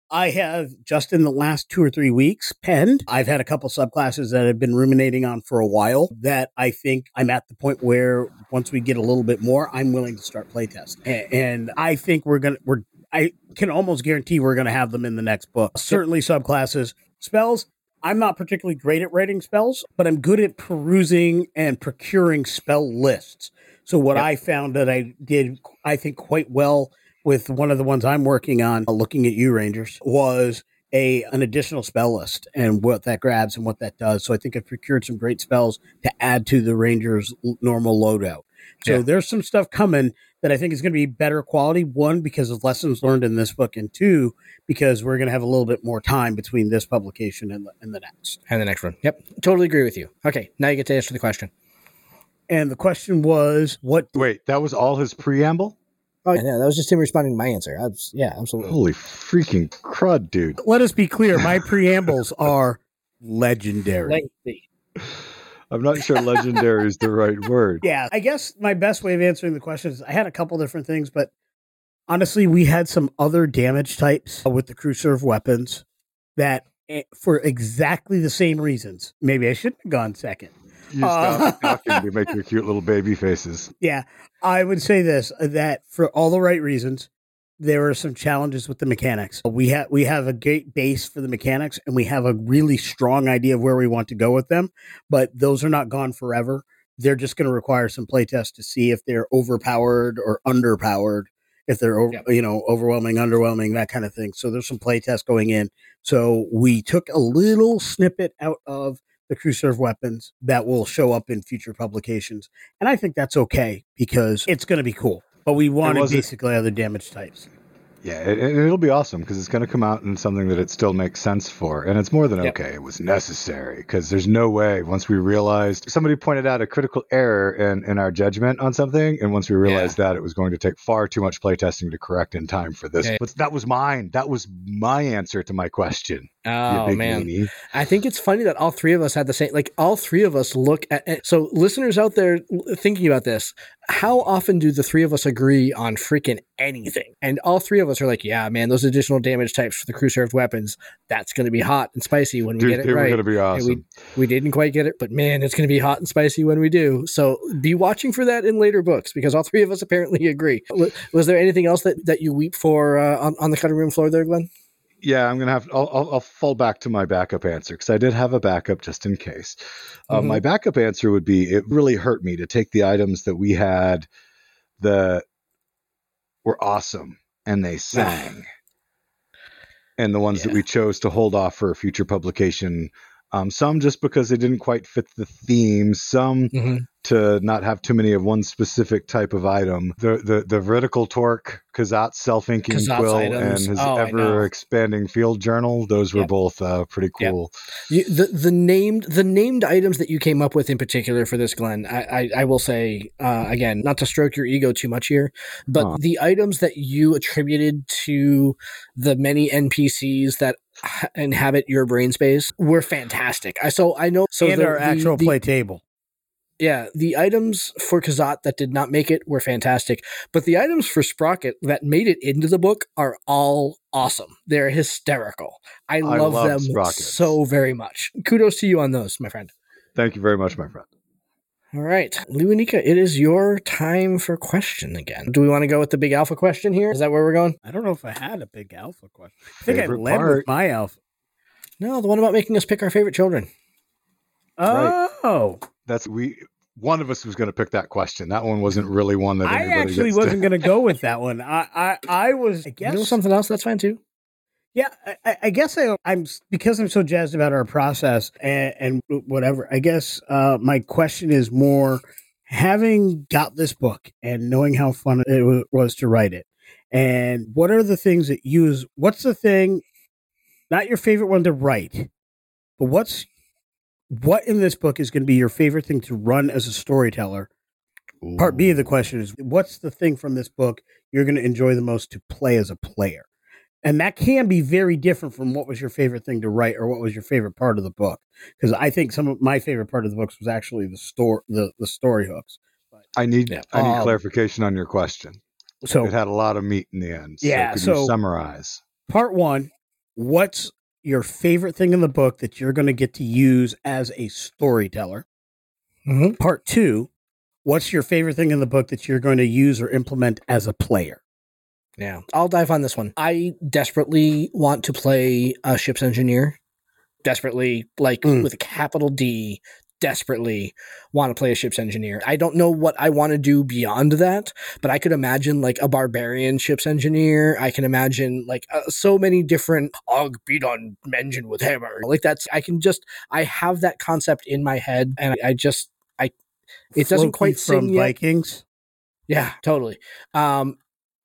I have just in the last two or three weeks penned. I've had a couple subclasses that I've been ruminating on for a while that I think I'm at the point where once we get a little bit more, I'm willing to start playtest. And, and I think we're gonna we're I can almost guarantee we're gonna have them in the next book. Certainly subclasses. Spells, I'm not particularly great at writing spells, but I'm good at perusing and procuring spell lists. So what Yep. I found that I did, I think, quite well with one of the ones I'm working on, uh, looking at you Rangers, was a an additional spell list and what that grabs and what that does. So I think I've procured some great spells to add to the Rangers' normal loadout. So Yeah. there's some stuff coming that I think is going to be better quality. One because of lessons learned in this book, and two because we're going to have a little bit more time between this publication and the, and the next. And the next one. Yep. Totally agree with you. Okay. Now you get to answer the question. And the question was, what Wait, that was all his preamble? Oh, yeah. That was just him responding to my answer. Abs- yeah, absolutely. Holy freaking crud, dude. let us be clear, my *laughs* preambles are legendary. Lengthy. I'm not sure legendary is the right word. Yeah, I guess my best way of answering the question is I had a couple different things, but honestly, we had some other damage types with the crew serve weapons that, eh, for exactly the same reasons, maybe I shouldn't have gone second. You Uh, stop *laughs* talking to make your cute little baby faces. Yeah, I would say this that for all the right reasons, there are some challenges with the mechanics. We have we have a great base for the mechanics, and we have a really strong idea of where we want to go with them. But those are not gone forever. They're just going to require some playtest to see if they're overpowered or underpowered, if they're over, Yep. you know overwhelming, underwhelming, that kind of thing. So there's some playtest going in. So we took a little snippet out of the crew serve weapons that will show up in future publications. And I think that's okay because it's going to be cool. But we wanted basically other damage types. Yeah, it, it'll be awesome because it's going to come out in something that it still makes sense for. And it's more than Yep. okay. It was necessary because there's no way once we realized somebody pointed out a critical error in, in our judgment on something. And once we realized that, it was going to take far too much playtesting to correct in time for this. Yeah. But that was mine. That was my answer to my question. Oh man. I think it's funny that all three of us had the same. Like all three of us look at. at- So listeners out there thinking about this, how often do the three of us agree on freaking anything? And all three of us are like, "Yeah, man, those additional damage types for the crew served weapons, that's going to be hot and spicy when we Dude, get it right." going to be And awesome. we we didn't quite get it, but man, it's going to be hot and spicy when we do. So be watching for that in later books because all three of us apparently *laughs* agree. Was, was there anything else that, that you weep for uh, on, on the cutting room floor there, Glenn? Yeah, I'm gonna have. I'll, I'll, I'll fall back to my backup answer because I did have a backup just in case. Uh, Mhm. my backup answer would be: it really hurt me to take the items that we had that were awesome and they sang, and the ones that we chose to hold off for a future publication. Um, some just because they didn't quite fit the theme. Some Mm-hmm. To not have too many of one specific type of item. The the the vertical torque Kazat self inking quill items. and his Oh, ever expanding field journal. Those were Yep. both uh, pretty Yep. cool. You, the the named the named items that you came up with in particular for this, Glenn, I I, I will say uh, again, not to stroke your ego too much here, but Huh. the items that you attributed to the many NPCs that inhabit your brain space were fantastic. I so I know so and the, our the- actual the- play table. Yeah, the items for Kazat that did not make it were fantastic, but the items for Sprocket that made it into the book are all awesome. They're hysterical. I, I love love them Sprockets. so very much. Kudos to you on those, my friend. Thank you very much, my friend. All right, Lewanika, it is your time for question again. Do we want to go with the big alpha question here? Is that where we're going? I don't know if I had a big alpha question. I think Favorite I led part. with my alpha. No, the one about making us pick our favorite children. Right. Oh, That's we. One of us was going to pick that question. That one wasn't really one that I actually gets wasn't going to go with that *laughs* one. I, I, I was. I You guess know something else? That's fine too. Yeah, I- I, I guess I, I'm because I'm so jazzed about our process and, and whatever. I guess uh, my question is more having got this book and knowing how fun it was to write it, and what are the things that you use? What's the thing? Not your favorite one to write, but what's what in this book is going to be your favorite thing to run as a storyteller? Part B of the question is what's the thing from this book you're going to enjoy the most to play as a player? And that can be very different from what was your favorite thing to write or what was your favorite part of the book. Because I think some of my favorite part of the books was actually the story, the, the story hooks. I need Yeah. I need Um, clarification on your question. So it had a lot of meat in the end. Yeah, So could so- you summarize? part one, what's your favorite thing in the book that you're going to get to use as a storyteller? Mm-hmm. Part two, what's your favorite thing in the book that you're going to use or implement as a player? Yeah, I'll dive on this one. I desperately want to play a ship's engineer. Desperately, like Mm. with a capital D, desperately want to play a ship's engineer. I don't know what I want to do beyond that, but I could imagine like a barbarian ship's engineer. I can imagine like uh, so many different og beat on engine with hammer. Like that's I can just I have that concept in my head, and I, I just I it doesn't quite from sing yet. Vikings. Yeah, totally. Um,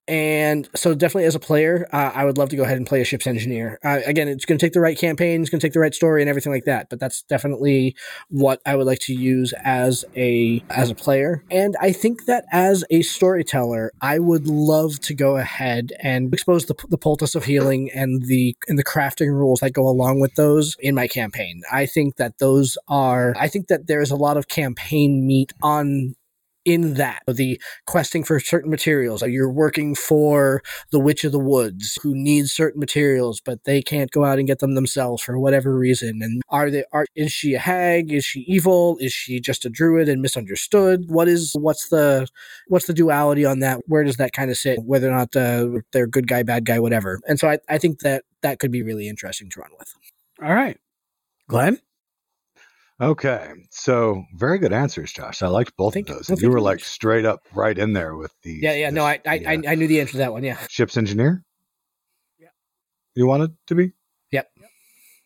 and so definitely as a player, uh, I would love to go ahead and play a ship's engineer. Uh, again, it's going to take the right campaign, it's going to take the right story and everything like that. But that's definitely what I would like to use as a as a player. And I think that as a storyteller, I would love to go ahead and expose the, the poultice of healing and the and the crafting rules that go along with those in my campaign. I think that those are. I think that there's a lot of campaign meat on in that the questing for certain materials you're working for the witch of the woods who needs certain materials but they can't go out and get them themselves for whatever reason and are they are is she a hag? Is she evil? Is she just a druid and misunderstood? What is what's the what's the duality on that? Where does that kind of sit whether or not uh, they're good guy bad guy whatever? And so I, I think that that could be really interesting to run with. All right. Glenn? Okay, so very good answers, Josh. I liked both Thank of you. those. Well, you were like much. straight up right in there with the yeah yeah no I I, the, I uh, I knew the answer to that one yeah ship's engineer. Yeah. You wanted to be? Yep.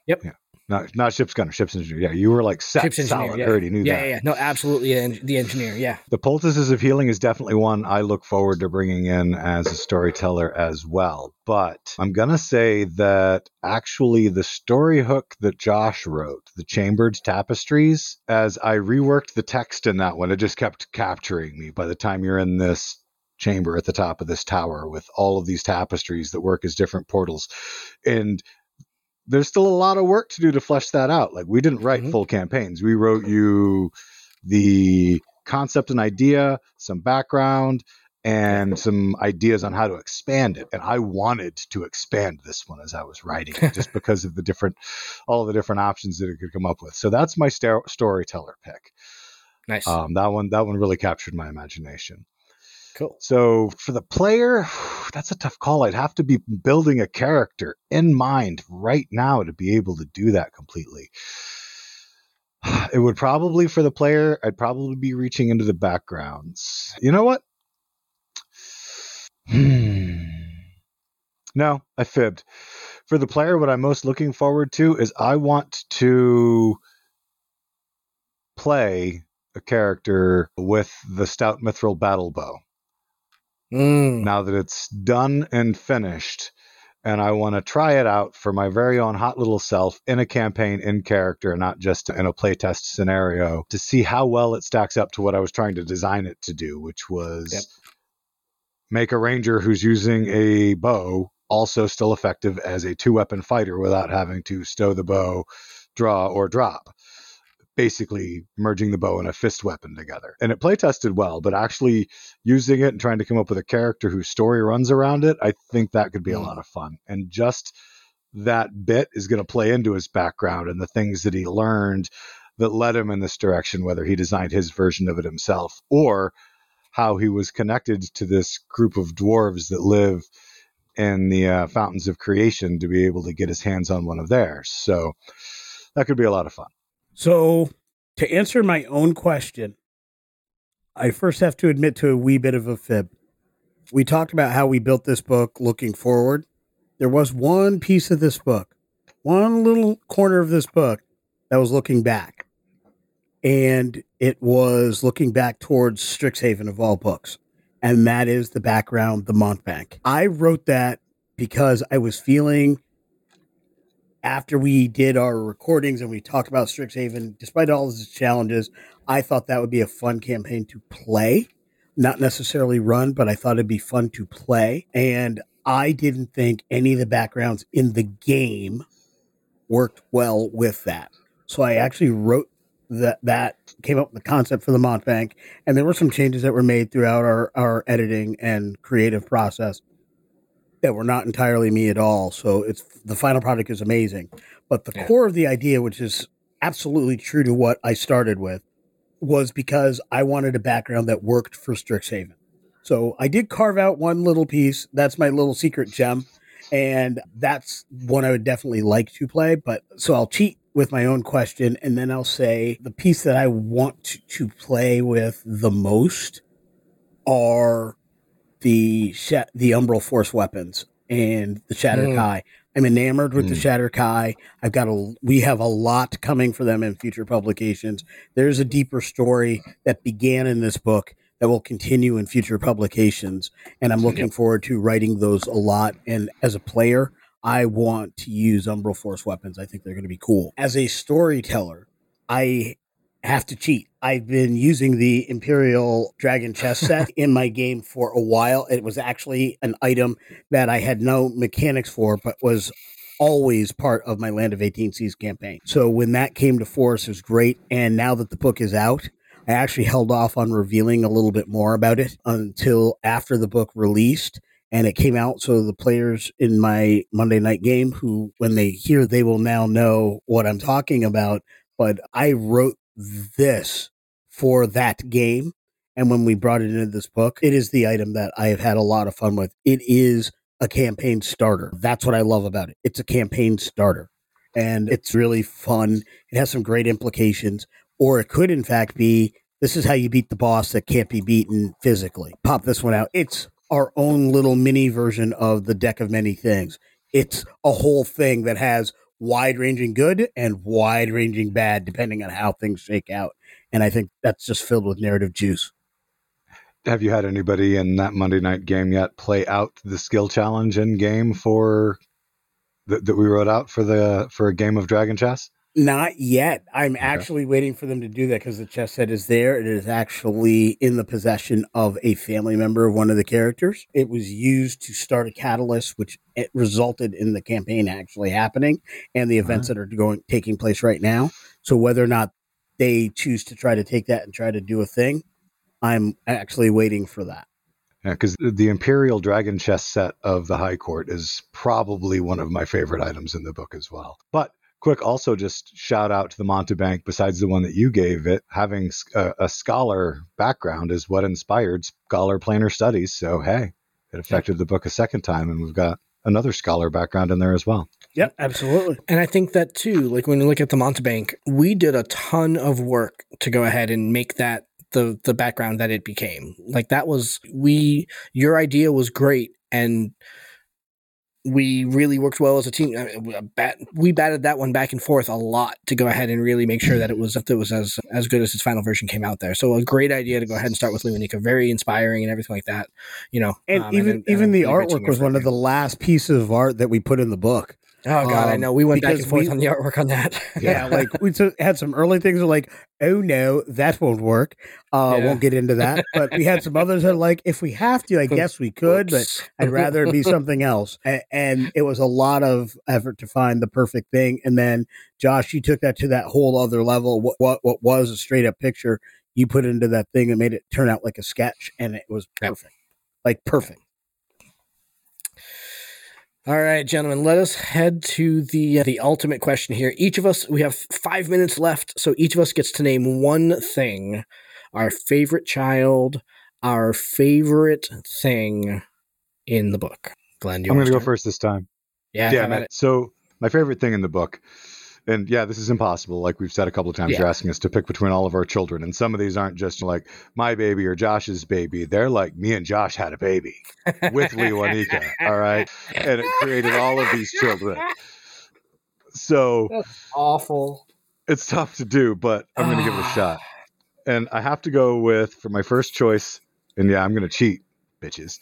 Yep. Yeah. Not not ship's gunner, ship's engineer. Yeah, you were like set Ship's engineer, solid. yeah. I already knew yeah, that. yeah yeah no absolutely the en- the engineer yeah The poultices of healing is definitely one I look forward to bringing in as a storyteller as well. But I'm going to say that actually the story hook that Josh wrote, the Chambered Tapestries, as I reworked the text in that one, it just kept capturing me. By the time you're in this chamber at the top of this tower with all of these tapestries that work as different portals. And there's still a lot of work to do to flesh that out. Like we didn't write Mhm. full campaigns. We wrote you the concept and idea, some background, and some ideas on how to expand it. And I wanted to expand this one as I was writing it, just *laughs* because of the different, all the different options that it could come up with. So that's my star- storyteller pick. nice Um, that one, that one really captured my imagination. Cool So for the player, *sighs* that's a tough call. I'd have to be building a character in mind right now to be able to do that completely. *sighs* It would probably for the player, I'd probably be reaching into the backgrounds. You know what? Hmm. *sighs* No, I fibbed. For the player, what I'm most looking forward to is I want to play a character with the Stout Mithril Battle Bow Mm. now that it's done and finished and I want to try it out for my very own hot little self in a campaign in character, not just in a playtest scenario, to see how well it stacks up to what I was trying to design it to do, which was Yep. make a ranger who's using a bow also still effective as a two weapon fighter without having to stow the bow, draw, or drop. Basically, merging the bow and a fist weapon together. And it playtested well, but actually using it and trying to come up with a character whose story runs around it, I think that could be a Mm. lot of fun. And just that bit is going to play into his background and the things that he learned that led him in this direction, whether he designed his version of it himself or how he was connected to this group of dwarves that live in the uh, fountains of creation to be able to get his hands on one of theirs. So that could be a lot of fun. So, to answer my own question, I first have to admit to a wee bit of a fib. We talked about how we built this book looking forward. There was one piece of this book, one little corner of this book that was looking back. And it was looking back towards Strixhaven of all books. And that is the background, the Montbank. I wrote that because I was feeling after we did our recordings and we talked about Strixhaven, despite all its challenges, I thought that would be a fun campaign to play, not necessarily run, but I thought it'd be fun to play. And I didn't think any of the backgrounds in the game worked well with that. So I actually wrote that that came up with the concept for the Montbank, and there were some changes that were made throughout our, our editing and creative process that were not entirely me at all. So it's the final product is amazing, but the Yeah. core of the idea, which is absolutely true to what I started with, was because I wanted a background that worked for Strixhaven. So I did carve out one little piece. That's my little secret gem. And that's one I would definitely like to play. But so I'll cheat with my own question and then I'll say the piece that I want to, to play with the most are the sha- the Umbral Force weapons and the Shattered Mm. Kai. I'm enamored with the Mm. Shattered Kai. I've got a we have a lot coming for them in future publications. There's a deeper story that began in this book that will continue in future publications, and I'm looking forward to writing those a lot. And as a player, I want to use Umbral Force weapons. I think they're going to be cool. As a storyteller, I have to cheat. I've been using the Imperial Dragon chess set *laughs* in my game for a while. It was actually an item that I had no mechanics for, but was always part of my Land of 18 Seas campaign. So when that came to force, it was great. And now that the book is out, I actually held off on revealing a little bit more about it until after the book released and it came out. So the players in my Monday night game, who when they hear, they will now know what I'm talking about. But I wrote this for that game. And when we brought it into this book, it is the item that I have had a lot of fun with. It is a campaign starter. That's what I love about it. It's a campaign starter. And it's really fun. It has some great implications. Or it could, in fact, be this is how you beat the boss that can't be beaten physically. Pop this one out. It's our own little mini version of the deck of many things. It's a whole thing that has wide ranging good and wide ranging bad, depending on how things shake out. And I think that's just filled with narrative juice. Have you had anybody in that Monday night game yet play out the skill challenge in game for that, that we wrote out for the for a game of Dragon Chess? Not yet. I'm actually waiting for them to do that because the chess set is there. It is actually in the possession of a family member of one of the characters. It was used to start a catalyst, which it resulted in the campaign actually happening and the events uh-huh. that are going taking place right now. So whether or not they choose to try to take that and try to do a thing, I'm actually waiting for that. Yeah, because the Imperial Dragon Chess set of the High Court is probably one of my favorite items in the book as well. But quick, also just shout out to the Montebank. Besides the one that you gave it, having a scholar background is what inspired scholar planner studies. So hey, it affected the book a second time, and we've got another scholar background in there as well. Yep, absolutely. And I think that too, like when you look at the Montebank, we did a ton of work to go ahead and make that the the background that it became. Like that was we your idea was great and we really worked well as a team. I mean, we bat, we batted that one back and forth a lot to go ahead and really make sure that it was that it was as as good as its final version came out there. So a great idea to go ahead and start with Lewanika, very inspiring and everything like that. You know, And um, even then- even and the really great team artwork was one of the last pieces of art that we put in the book. Oh god, I um, know. We went back and forth we- on the artwork on that. *laughs* yeah, like we had some early things like, oh no, that won't work. Uh, Yeah. Won't get into that. But we had some others that are like, if we have to, I guess we could, but I'd rather it be *laughs* something else. And, and it was a lot of effort to find the perfect thing. And then Josh, you took that to that whole other level. What what, what was a straight up picture, you put into that thing and made it turn out like a sketch, and it was Yep. perfect, like perfect. All right, gentlemen, let us head to the uh, the ultimate question here. Each of us, we have five minutes left, so each of us gets to name one thing, our favorite child, our favorite thing in the book. Glenn, do you I'm going to go first this time. Yeah, yeah. So my favorite thing in the book, and yeah, this is impossible. Like we've said a couple of times, Yeah. you're asking us to pick between all of our children, and some of these aren't just like my baby or Josh's baby. They're like me and Josh had a baby with Lewanika. all right, and it created all of these children. So Awful. it's tough to do, but I'm going to give it a ah. shot. And I have to go with for my first choice, and yeah, I'm going to cheat, bitches.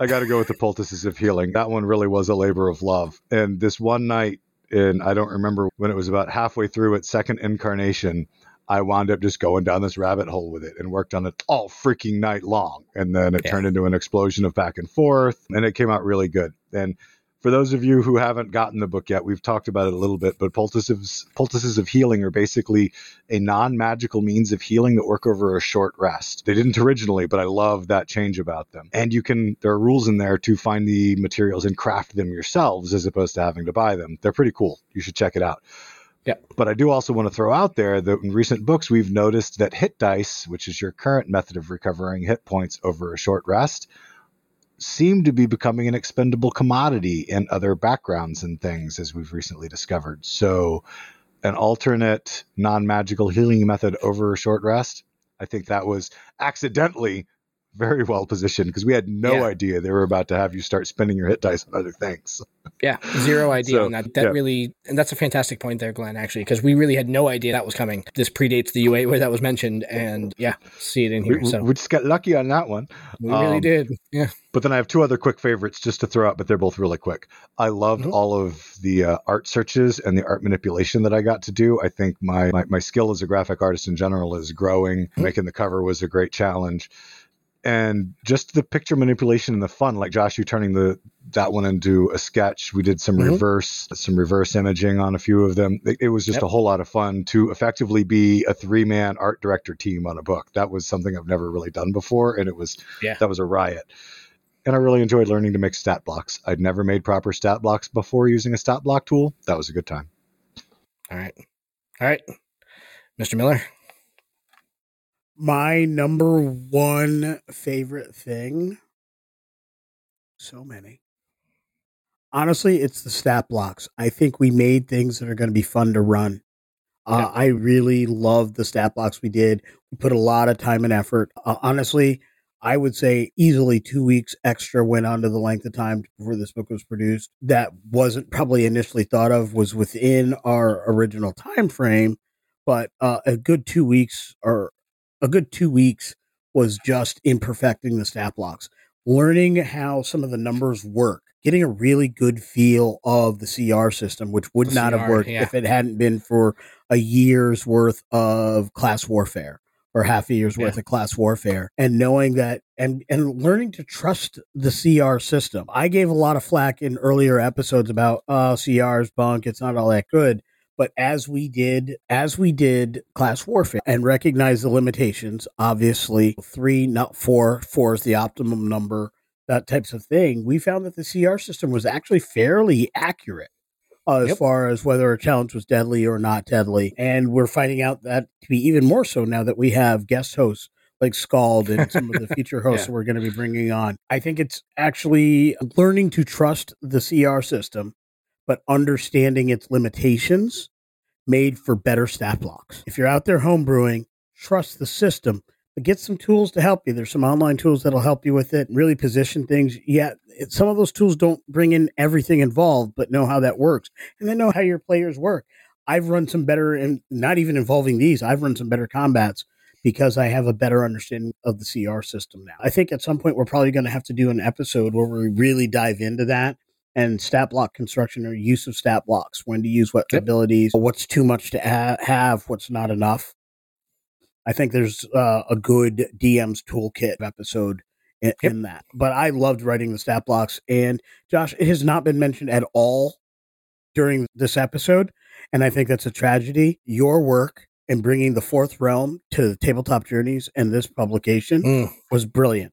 I got to go with the poultices of healing. That one really was a labor of love. And this one night, and I don't remember when it was about halfway through its second incarnation, I wound up just going down this rabbit hole with it and worked on it all freaking night long. And then it Yeah. turned into an explosion of back and forth, and it came out really good. And for those of you who haven't gotten the book yet, we've talked about it a little bit, but poultices, poultices of healing are basically a non magical means of healing that work over a short rest. They didn't originally, but I love that change about them. And you can, there are rules in there to find the materials and craft them yourselves as opposed to having to buy them. They're pretty cool. You should check it out. Yeah. But I do also want to throw out there that in recent books, we've noticed that hit dice, which is your current method of recovering hit points over a short rest, seem to be becoming an expendable commodity in other backgrounds and things, as we've recently discovered. So, an alternate non magical healing method over a short rest, I think that was accidentally very well positioned because we had no Yeah. idea they were about to have you start spending your hit dice on other things. Yeah, zero *laughs* idea So, on that. That yeah. really, and that's a fantastic point there, Glenn. Actually, because we really had no idea that was coming. This predates the UA where that was mentioned, and yeah, see it in We, here. So we just got lucky on that one. we really um, did. Yeah, But then I have two other quick favorites just to throw out, but they're both really quick. I loved Mhm. all of the uh, art searches and the art manipulation that I got to do. I think my, my, my skill as a graphic artist in general is growing. Mhm. Making the cover was a great challenge. And just the picture manipulation and the fun, like Josh, you turning the that one into a sketch. We did some Mhm. reverse some reverse imaging on a few of them. It, it was just Yep. a whole lot of fun to effectively be a three man art director team on a book. That was something I've never really done before, and it was Yeah. that was a riot and I really enjoyed learning to make stat blocks. I'd never made proper stat blocks before using a stat block tool. That was a good time. all right, all right, Mr. Miller. My number one favorite thing. So many. Honestly, it's the stat blocks. I think we made things that are going to be fun to run. Uh. I really love the stat blocks we did. We put a lot of time and effort. Uh, honestly, I would say easily two weeks extra went onto the length of time before this book was produced. That wasn't probably initially thought of was within our original time frame, but uh, a good two weeks or a good two weeks was just in perfecting the stat blocks, learning how some of the numbers work, getting a really good feel of the CR system, which would The not have worked yeah. if it hadn't been for a year's worth of class warfare or half a year's Yeah. worth of class warfare and knowing that and and learning to trust the CR system. I gave a lot of flack in earlier episodes about oh CR's bunk, it's not all that good. But as we did, as we did class warfare and recognize the limitations, obviously three, not four, four is the optimum number, that types of thing. We found that the CR system was actually fairly accurate uh, as Yep. far as whether a challenge was deadly or not deadly. And we're finding out that to be even more so now that we have guest hosts like Scald and some of the *laughs* future hosts Yeah. we're going to be bringing on. I think it's actually learning to trust the CR system, but understanding its limitations made for better stat blocks. If you're out there homebrewing, trust the system, but get some tools to help you. There's some online tools that'll help you with it, and really position things. Yeah, it, some of those tools don't bring in everything involved, but know how that works and then know how your players work. I've run some better, and not even involving these, I've run some better combats because I have a better understanding of the CR system now. I think at some point we're probably going to have to do an episode where we really dive into that and stat block construction or use of stat blocks, when to use what Yep. abilities, what's too much to ha- have, what's not enough. I think there's uh, a good DM's toolkit episode in, Yep. in that. But I loved writing the stat blocks. And Josh, it has not been mentioned at all during this episode. And I think that's a tragedy. Your work in bringing the fourth realm to the tabletop journeys and this publication Mm. was brilliant.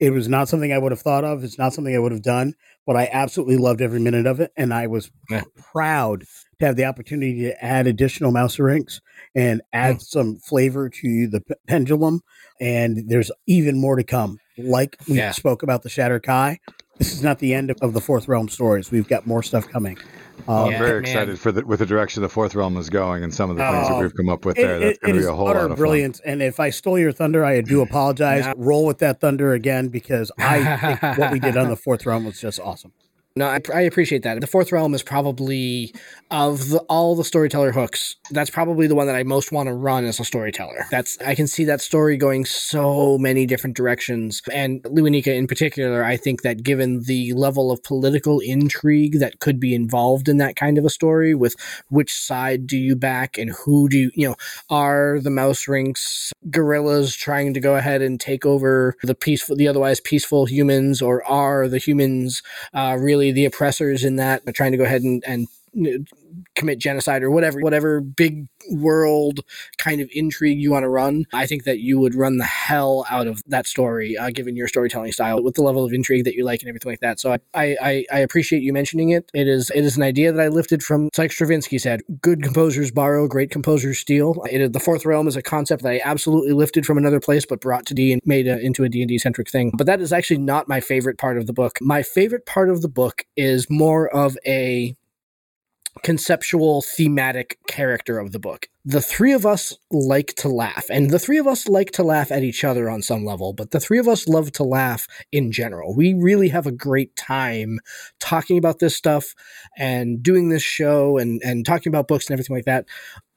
It was not something I would have thought of. It's not something I would have done, but I absolutely loved every minute of it. And I was Yeah. proud to have the opportunity to add additional mouse rinks and add mm. some flavor to the p- pendulum. And there's even more to come. Like we Yeah. spoke about the Shatter Kai, this is not the end of, of the fourth realm stories. We've got more stuff coming. Well, I'm um, Yeah, very man. excited for the, with the direction the fourth realm is going and some of the things that Oh, we've come up with It- there. That's it- going to be a whole utter lot of brilliance. And if I stole your thunder, I do apologize. Nah. Roll with that thunder again because I think what we did on the *laughs* fourth realm was just awesome. No, I, I appreciate that. The fourth realm is probably of the, all the storyteller hooks. That's probably the one that I most want to run as a storyteller. That's I can see that story going so many different directions. And Lewanika in particular, I think that given the level of political intrigue that could be involved in that kind of a story, with which side do you back and who do you, you know, are the mouse rinks guerrillas trying to go ahead and take over the peaceful, the otherwise peaceful humans, or are the humans uh, really really the oppressors in that are trying to go ahead and, and commit genocide or whatever whatever big world kind of intrigue you want to run i think that you would run the hell out of that story uh, given your storytelling style with the level of intrigue that you like and everything like that. So I, I i appreciate you mentioning it. It is it is an idea that i lifted from like stravinsky said good composers borrow great composers steal. It is, the fourth realm is a concept that i absolutely lifted from another place but brought to d and made a, into a d&d centric thing. But that is actually not my favorite part of the book. My favorite part of the book is more of a conceptual thematic character of the book. The three of us like to laugh, and the three of us like to laugh at each other on some level, but the three of us love to laugh in general. We really have a great time talking about this stuff and doing this show and, and talking about books and everything like that.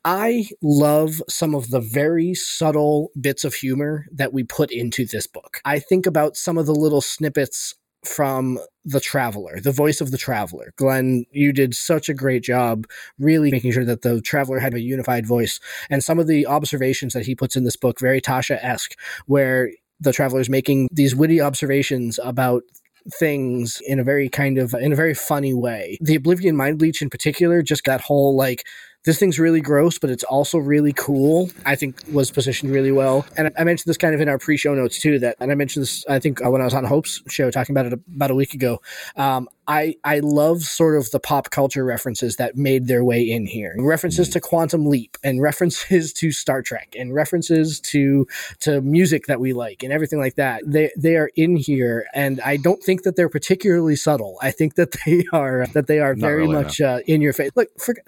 I love some of the very subtle bits of humor that we put into this book. I think about some of the little snippets from the traveler the voice of the traveler. Glenn you did such a great job really making sure that the traveler had a unified voice. And some of the observations that he puts in this book very tasha-esque where the traveler is making these witty observations about things in a very kind of in a very funny way. The oblivion mind bleach in particular just that whole like this thing's really gross, but it's also really cool. I think was positioned really well. And I mentioned this kind of in our pre-show notes too. That and I mentioned this I think uh, when I was on Hope's show talking about it about a week ago. Um, I I love sort of the pop culture references that made their way in here. References to Quantum Leap and references to Star Trek and references to to music that we like and everything like that. They they are in here and I don't think that they're particularly subtle. I think that *laughs* they are that they are Not very really, much uh, in your face. Look, forget,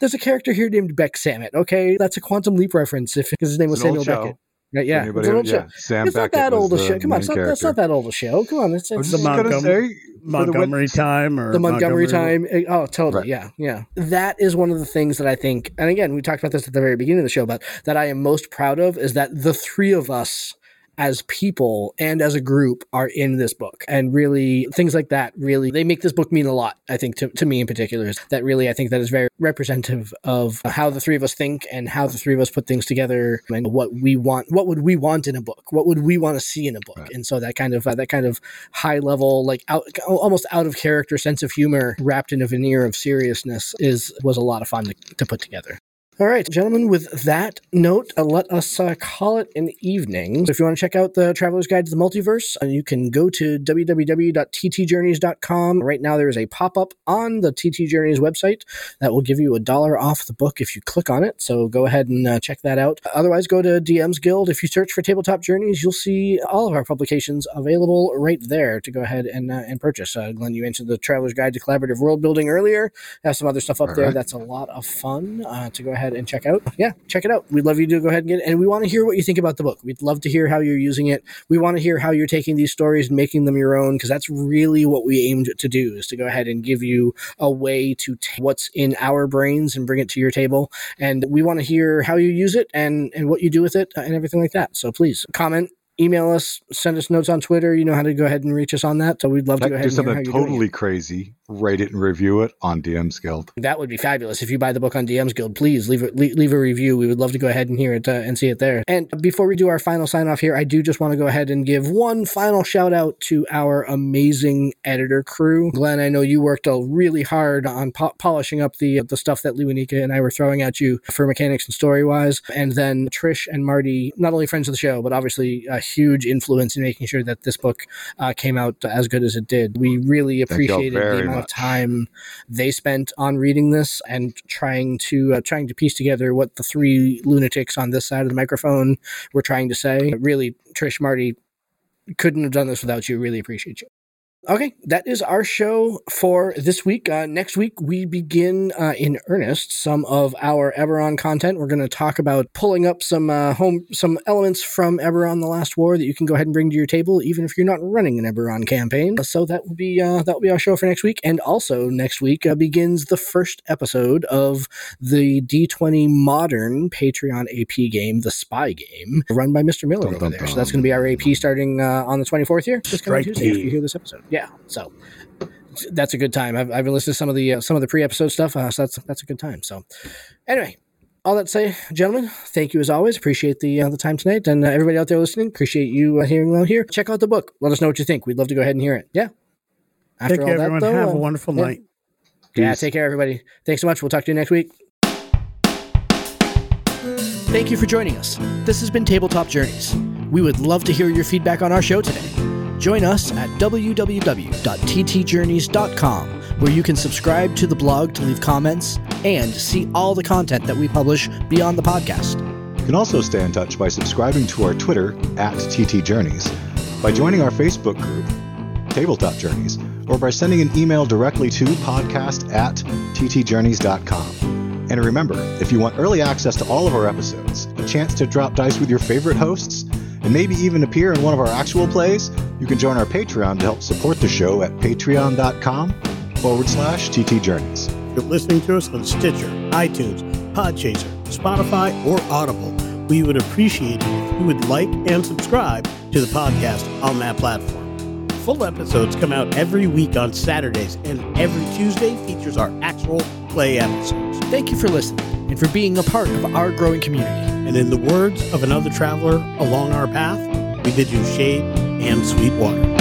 there's a character here named Beck Samet. Okay, that's a Quantum Leap reference if his name was an Samuel. Beckett. Right, yeah, Anybody it's an old yeah, show. Sam it's not that old a show. Come on, it's not, that's not that old a show. Come on, it's, it's The Montgomery- say for the Montgomery time or the Montgomery, time. eh, Oh, totally. Right. Yeah, yeah. That is one of the things that I think, and again, we talked about this at the very beginning of the show, but that I am most proud of is that the three of us as people and as a group are in this book. And really things like that really they make this book mean a lot i think to, to me in particular is that really i think that is very representative of how the three of us think and how the three of us put things together and what we want what would we want in a book? What would we want to see in a book? Right. and so that kind of uh, that kind of high level like out almost out of character sense of humor wrapped in a veneer of seriousness is was a lot of fun to, to put together all right, gentlemen, with that note, uh, let us uh, call it an evening. So if you want to check out the Traveler's Guide to the Multiverse, uh, you can go to www.ttjourneys.com. Right now, there is a pop up on the TT Journeys website that will give you a dollar off the book if you click on it. So go ahead and uh, check that out. Otherwise, go to DM's Guild. If you search for Tabletop Journeys, you'll see all of our publications available right there to go ahead and, uh, and purchase. Uh, Glenn, you mentioned the Traveler's Guide to Collaborative World Building earlier. Have some other stuff up All there right. that's a lot of fun uh, to go ahead and check out. Yeah, check it out. We'd love you to go ahead and get it. And we want to hear what you think about the book. We'd love to hear how you're using it. We want to hear how you're taking these stories and making them your own because that's really what we aimed to do is to go ahead and give you a way to take what's in our brains and bring it to your table. And we want to hear how you use it and, and what you do with it uh, and everything like that. So please comment. Email us, send us notes on Twitter. You know how to go ahead and reach us on that. So we'd love to go ahead do something you're doing it. totally crazy. Rate it and review it on DM's Guild. That would be fabulous. If you buy the book on DM's Guild, please leave it, leave, a review. We would love to go ahead and hear it uh, and see it there. And before we do our final sign off here, I do just want to go ahead and give one final shout out to our amazing editor crew. Glenn, I know you worked uh, really hard on po- polishing up the the stuff that Lewanika and I were throwing at you for mechanics and story wise. And then Trish and Marty, not only friends of the show, but obviously a huge influence in making sure that this book uh, came out as good as it did. We really appreciated the amount of time they spent on reading this and trying to uh, trying to piece together what the three lunatics on this side of the microphone were trying to say. Really, Trish Marty couldn't have done this without you. Really appreciate you. Okay, that is our show for this week. Uh, next week, we begin uh, in earnest some of our Eberron content. We're going to talk about pulling up some uh, home some elements from Eberron: The Last War that you can go ahead and bring to your table, even if you're not running an Eberron campaign. So that will be uh, that will be our show for next week. And also next week uh, begins the first episode of the D20 Modern Patreon AP game, the Spy Game, run by Mr. Miller Dun, over dun, there. So that's going to be our AP starting uh, on the 24th here, this coming Tuesday after you hear this episode. Yeah, so that's a good time. I've, I've been listening to some of the uh, some of the pre-episode stuff, uh, so that's that's a good time. So anyway, all that to say, gentlemen, thank you as always. Appreciate the uh, the time tonight, and uh, everybody out there listening, appreciate you uh, hearing out here. Check out the book. Let us know what you think. We'd love to go ahead and hear it. Yeah. After Take all care, that, everyone. though, Have a wonderful yeah. night. Yeah, Peace. take care, everybody. Thanks so much. We'll talk to you next week. Thank you for joining us. This has been Tabletop Journeys. We would love to hear your feedback on our show today. Join us at www.ttjourneys.com, where you can subscribe to the blog to leave comments and see all the content that we publish beyond the podcast. You can also stay in touch by subscribing to our Twitter at TT Journeys, by joining our Facebook group, Tabletop Journeys, or by sending an email directly to podcast at ttjourneys.com. And remember, if you want early access to all of our episodes, a chance to drop dice with your favorite hosts, and maybe even appear in one of our actual plays, you can join our Patreon to help support the show at patreon.com forward slash ttjourneys. You're listening to us on Stitcher, iTunes, Podchaser, Spotify, or Audible. We would appreciate it if you would like and subscribe to the podcast on that platform. Full episodes come out every week on Saturdays, and every Tuesday features our actual play episodes. Thank you for listening and for being a part of our growing community. And in the words of another traveler along our path, we bid you shade and sweet water.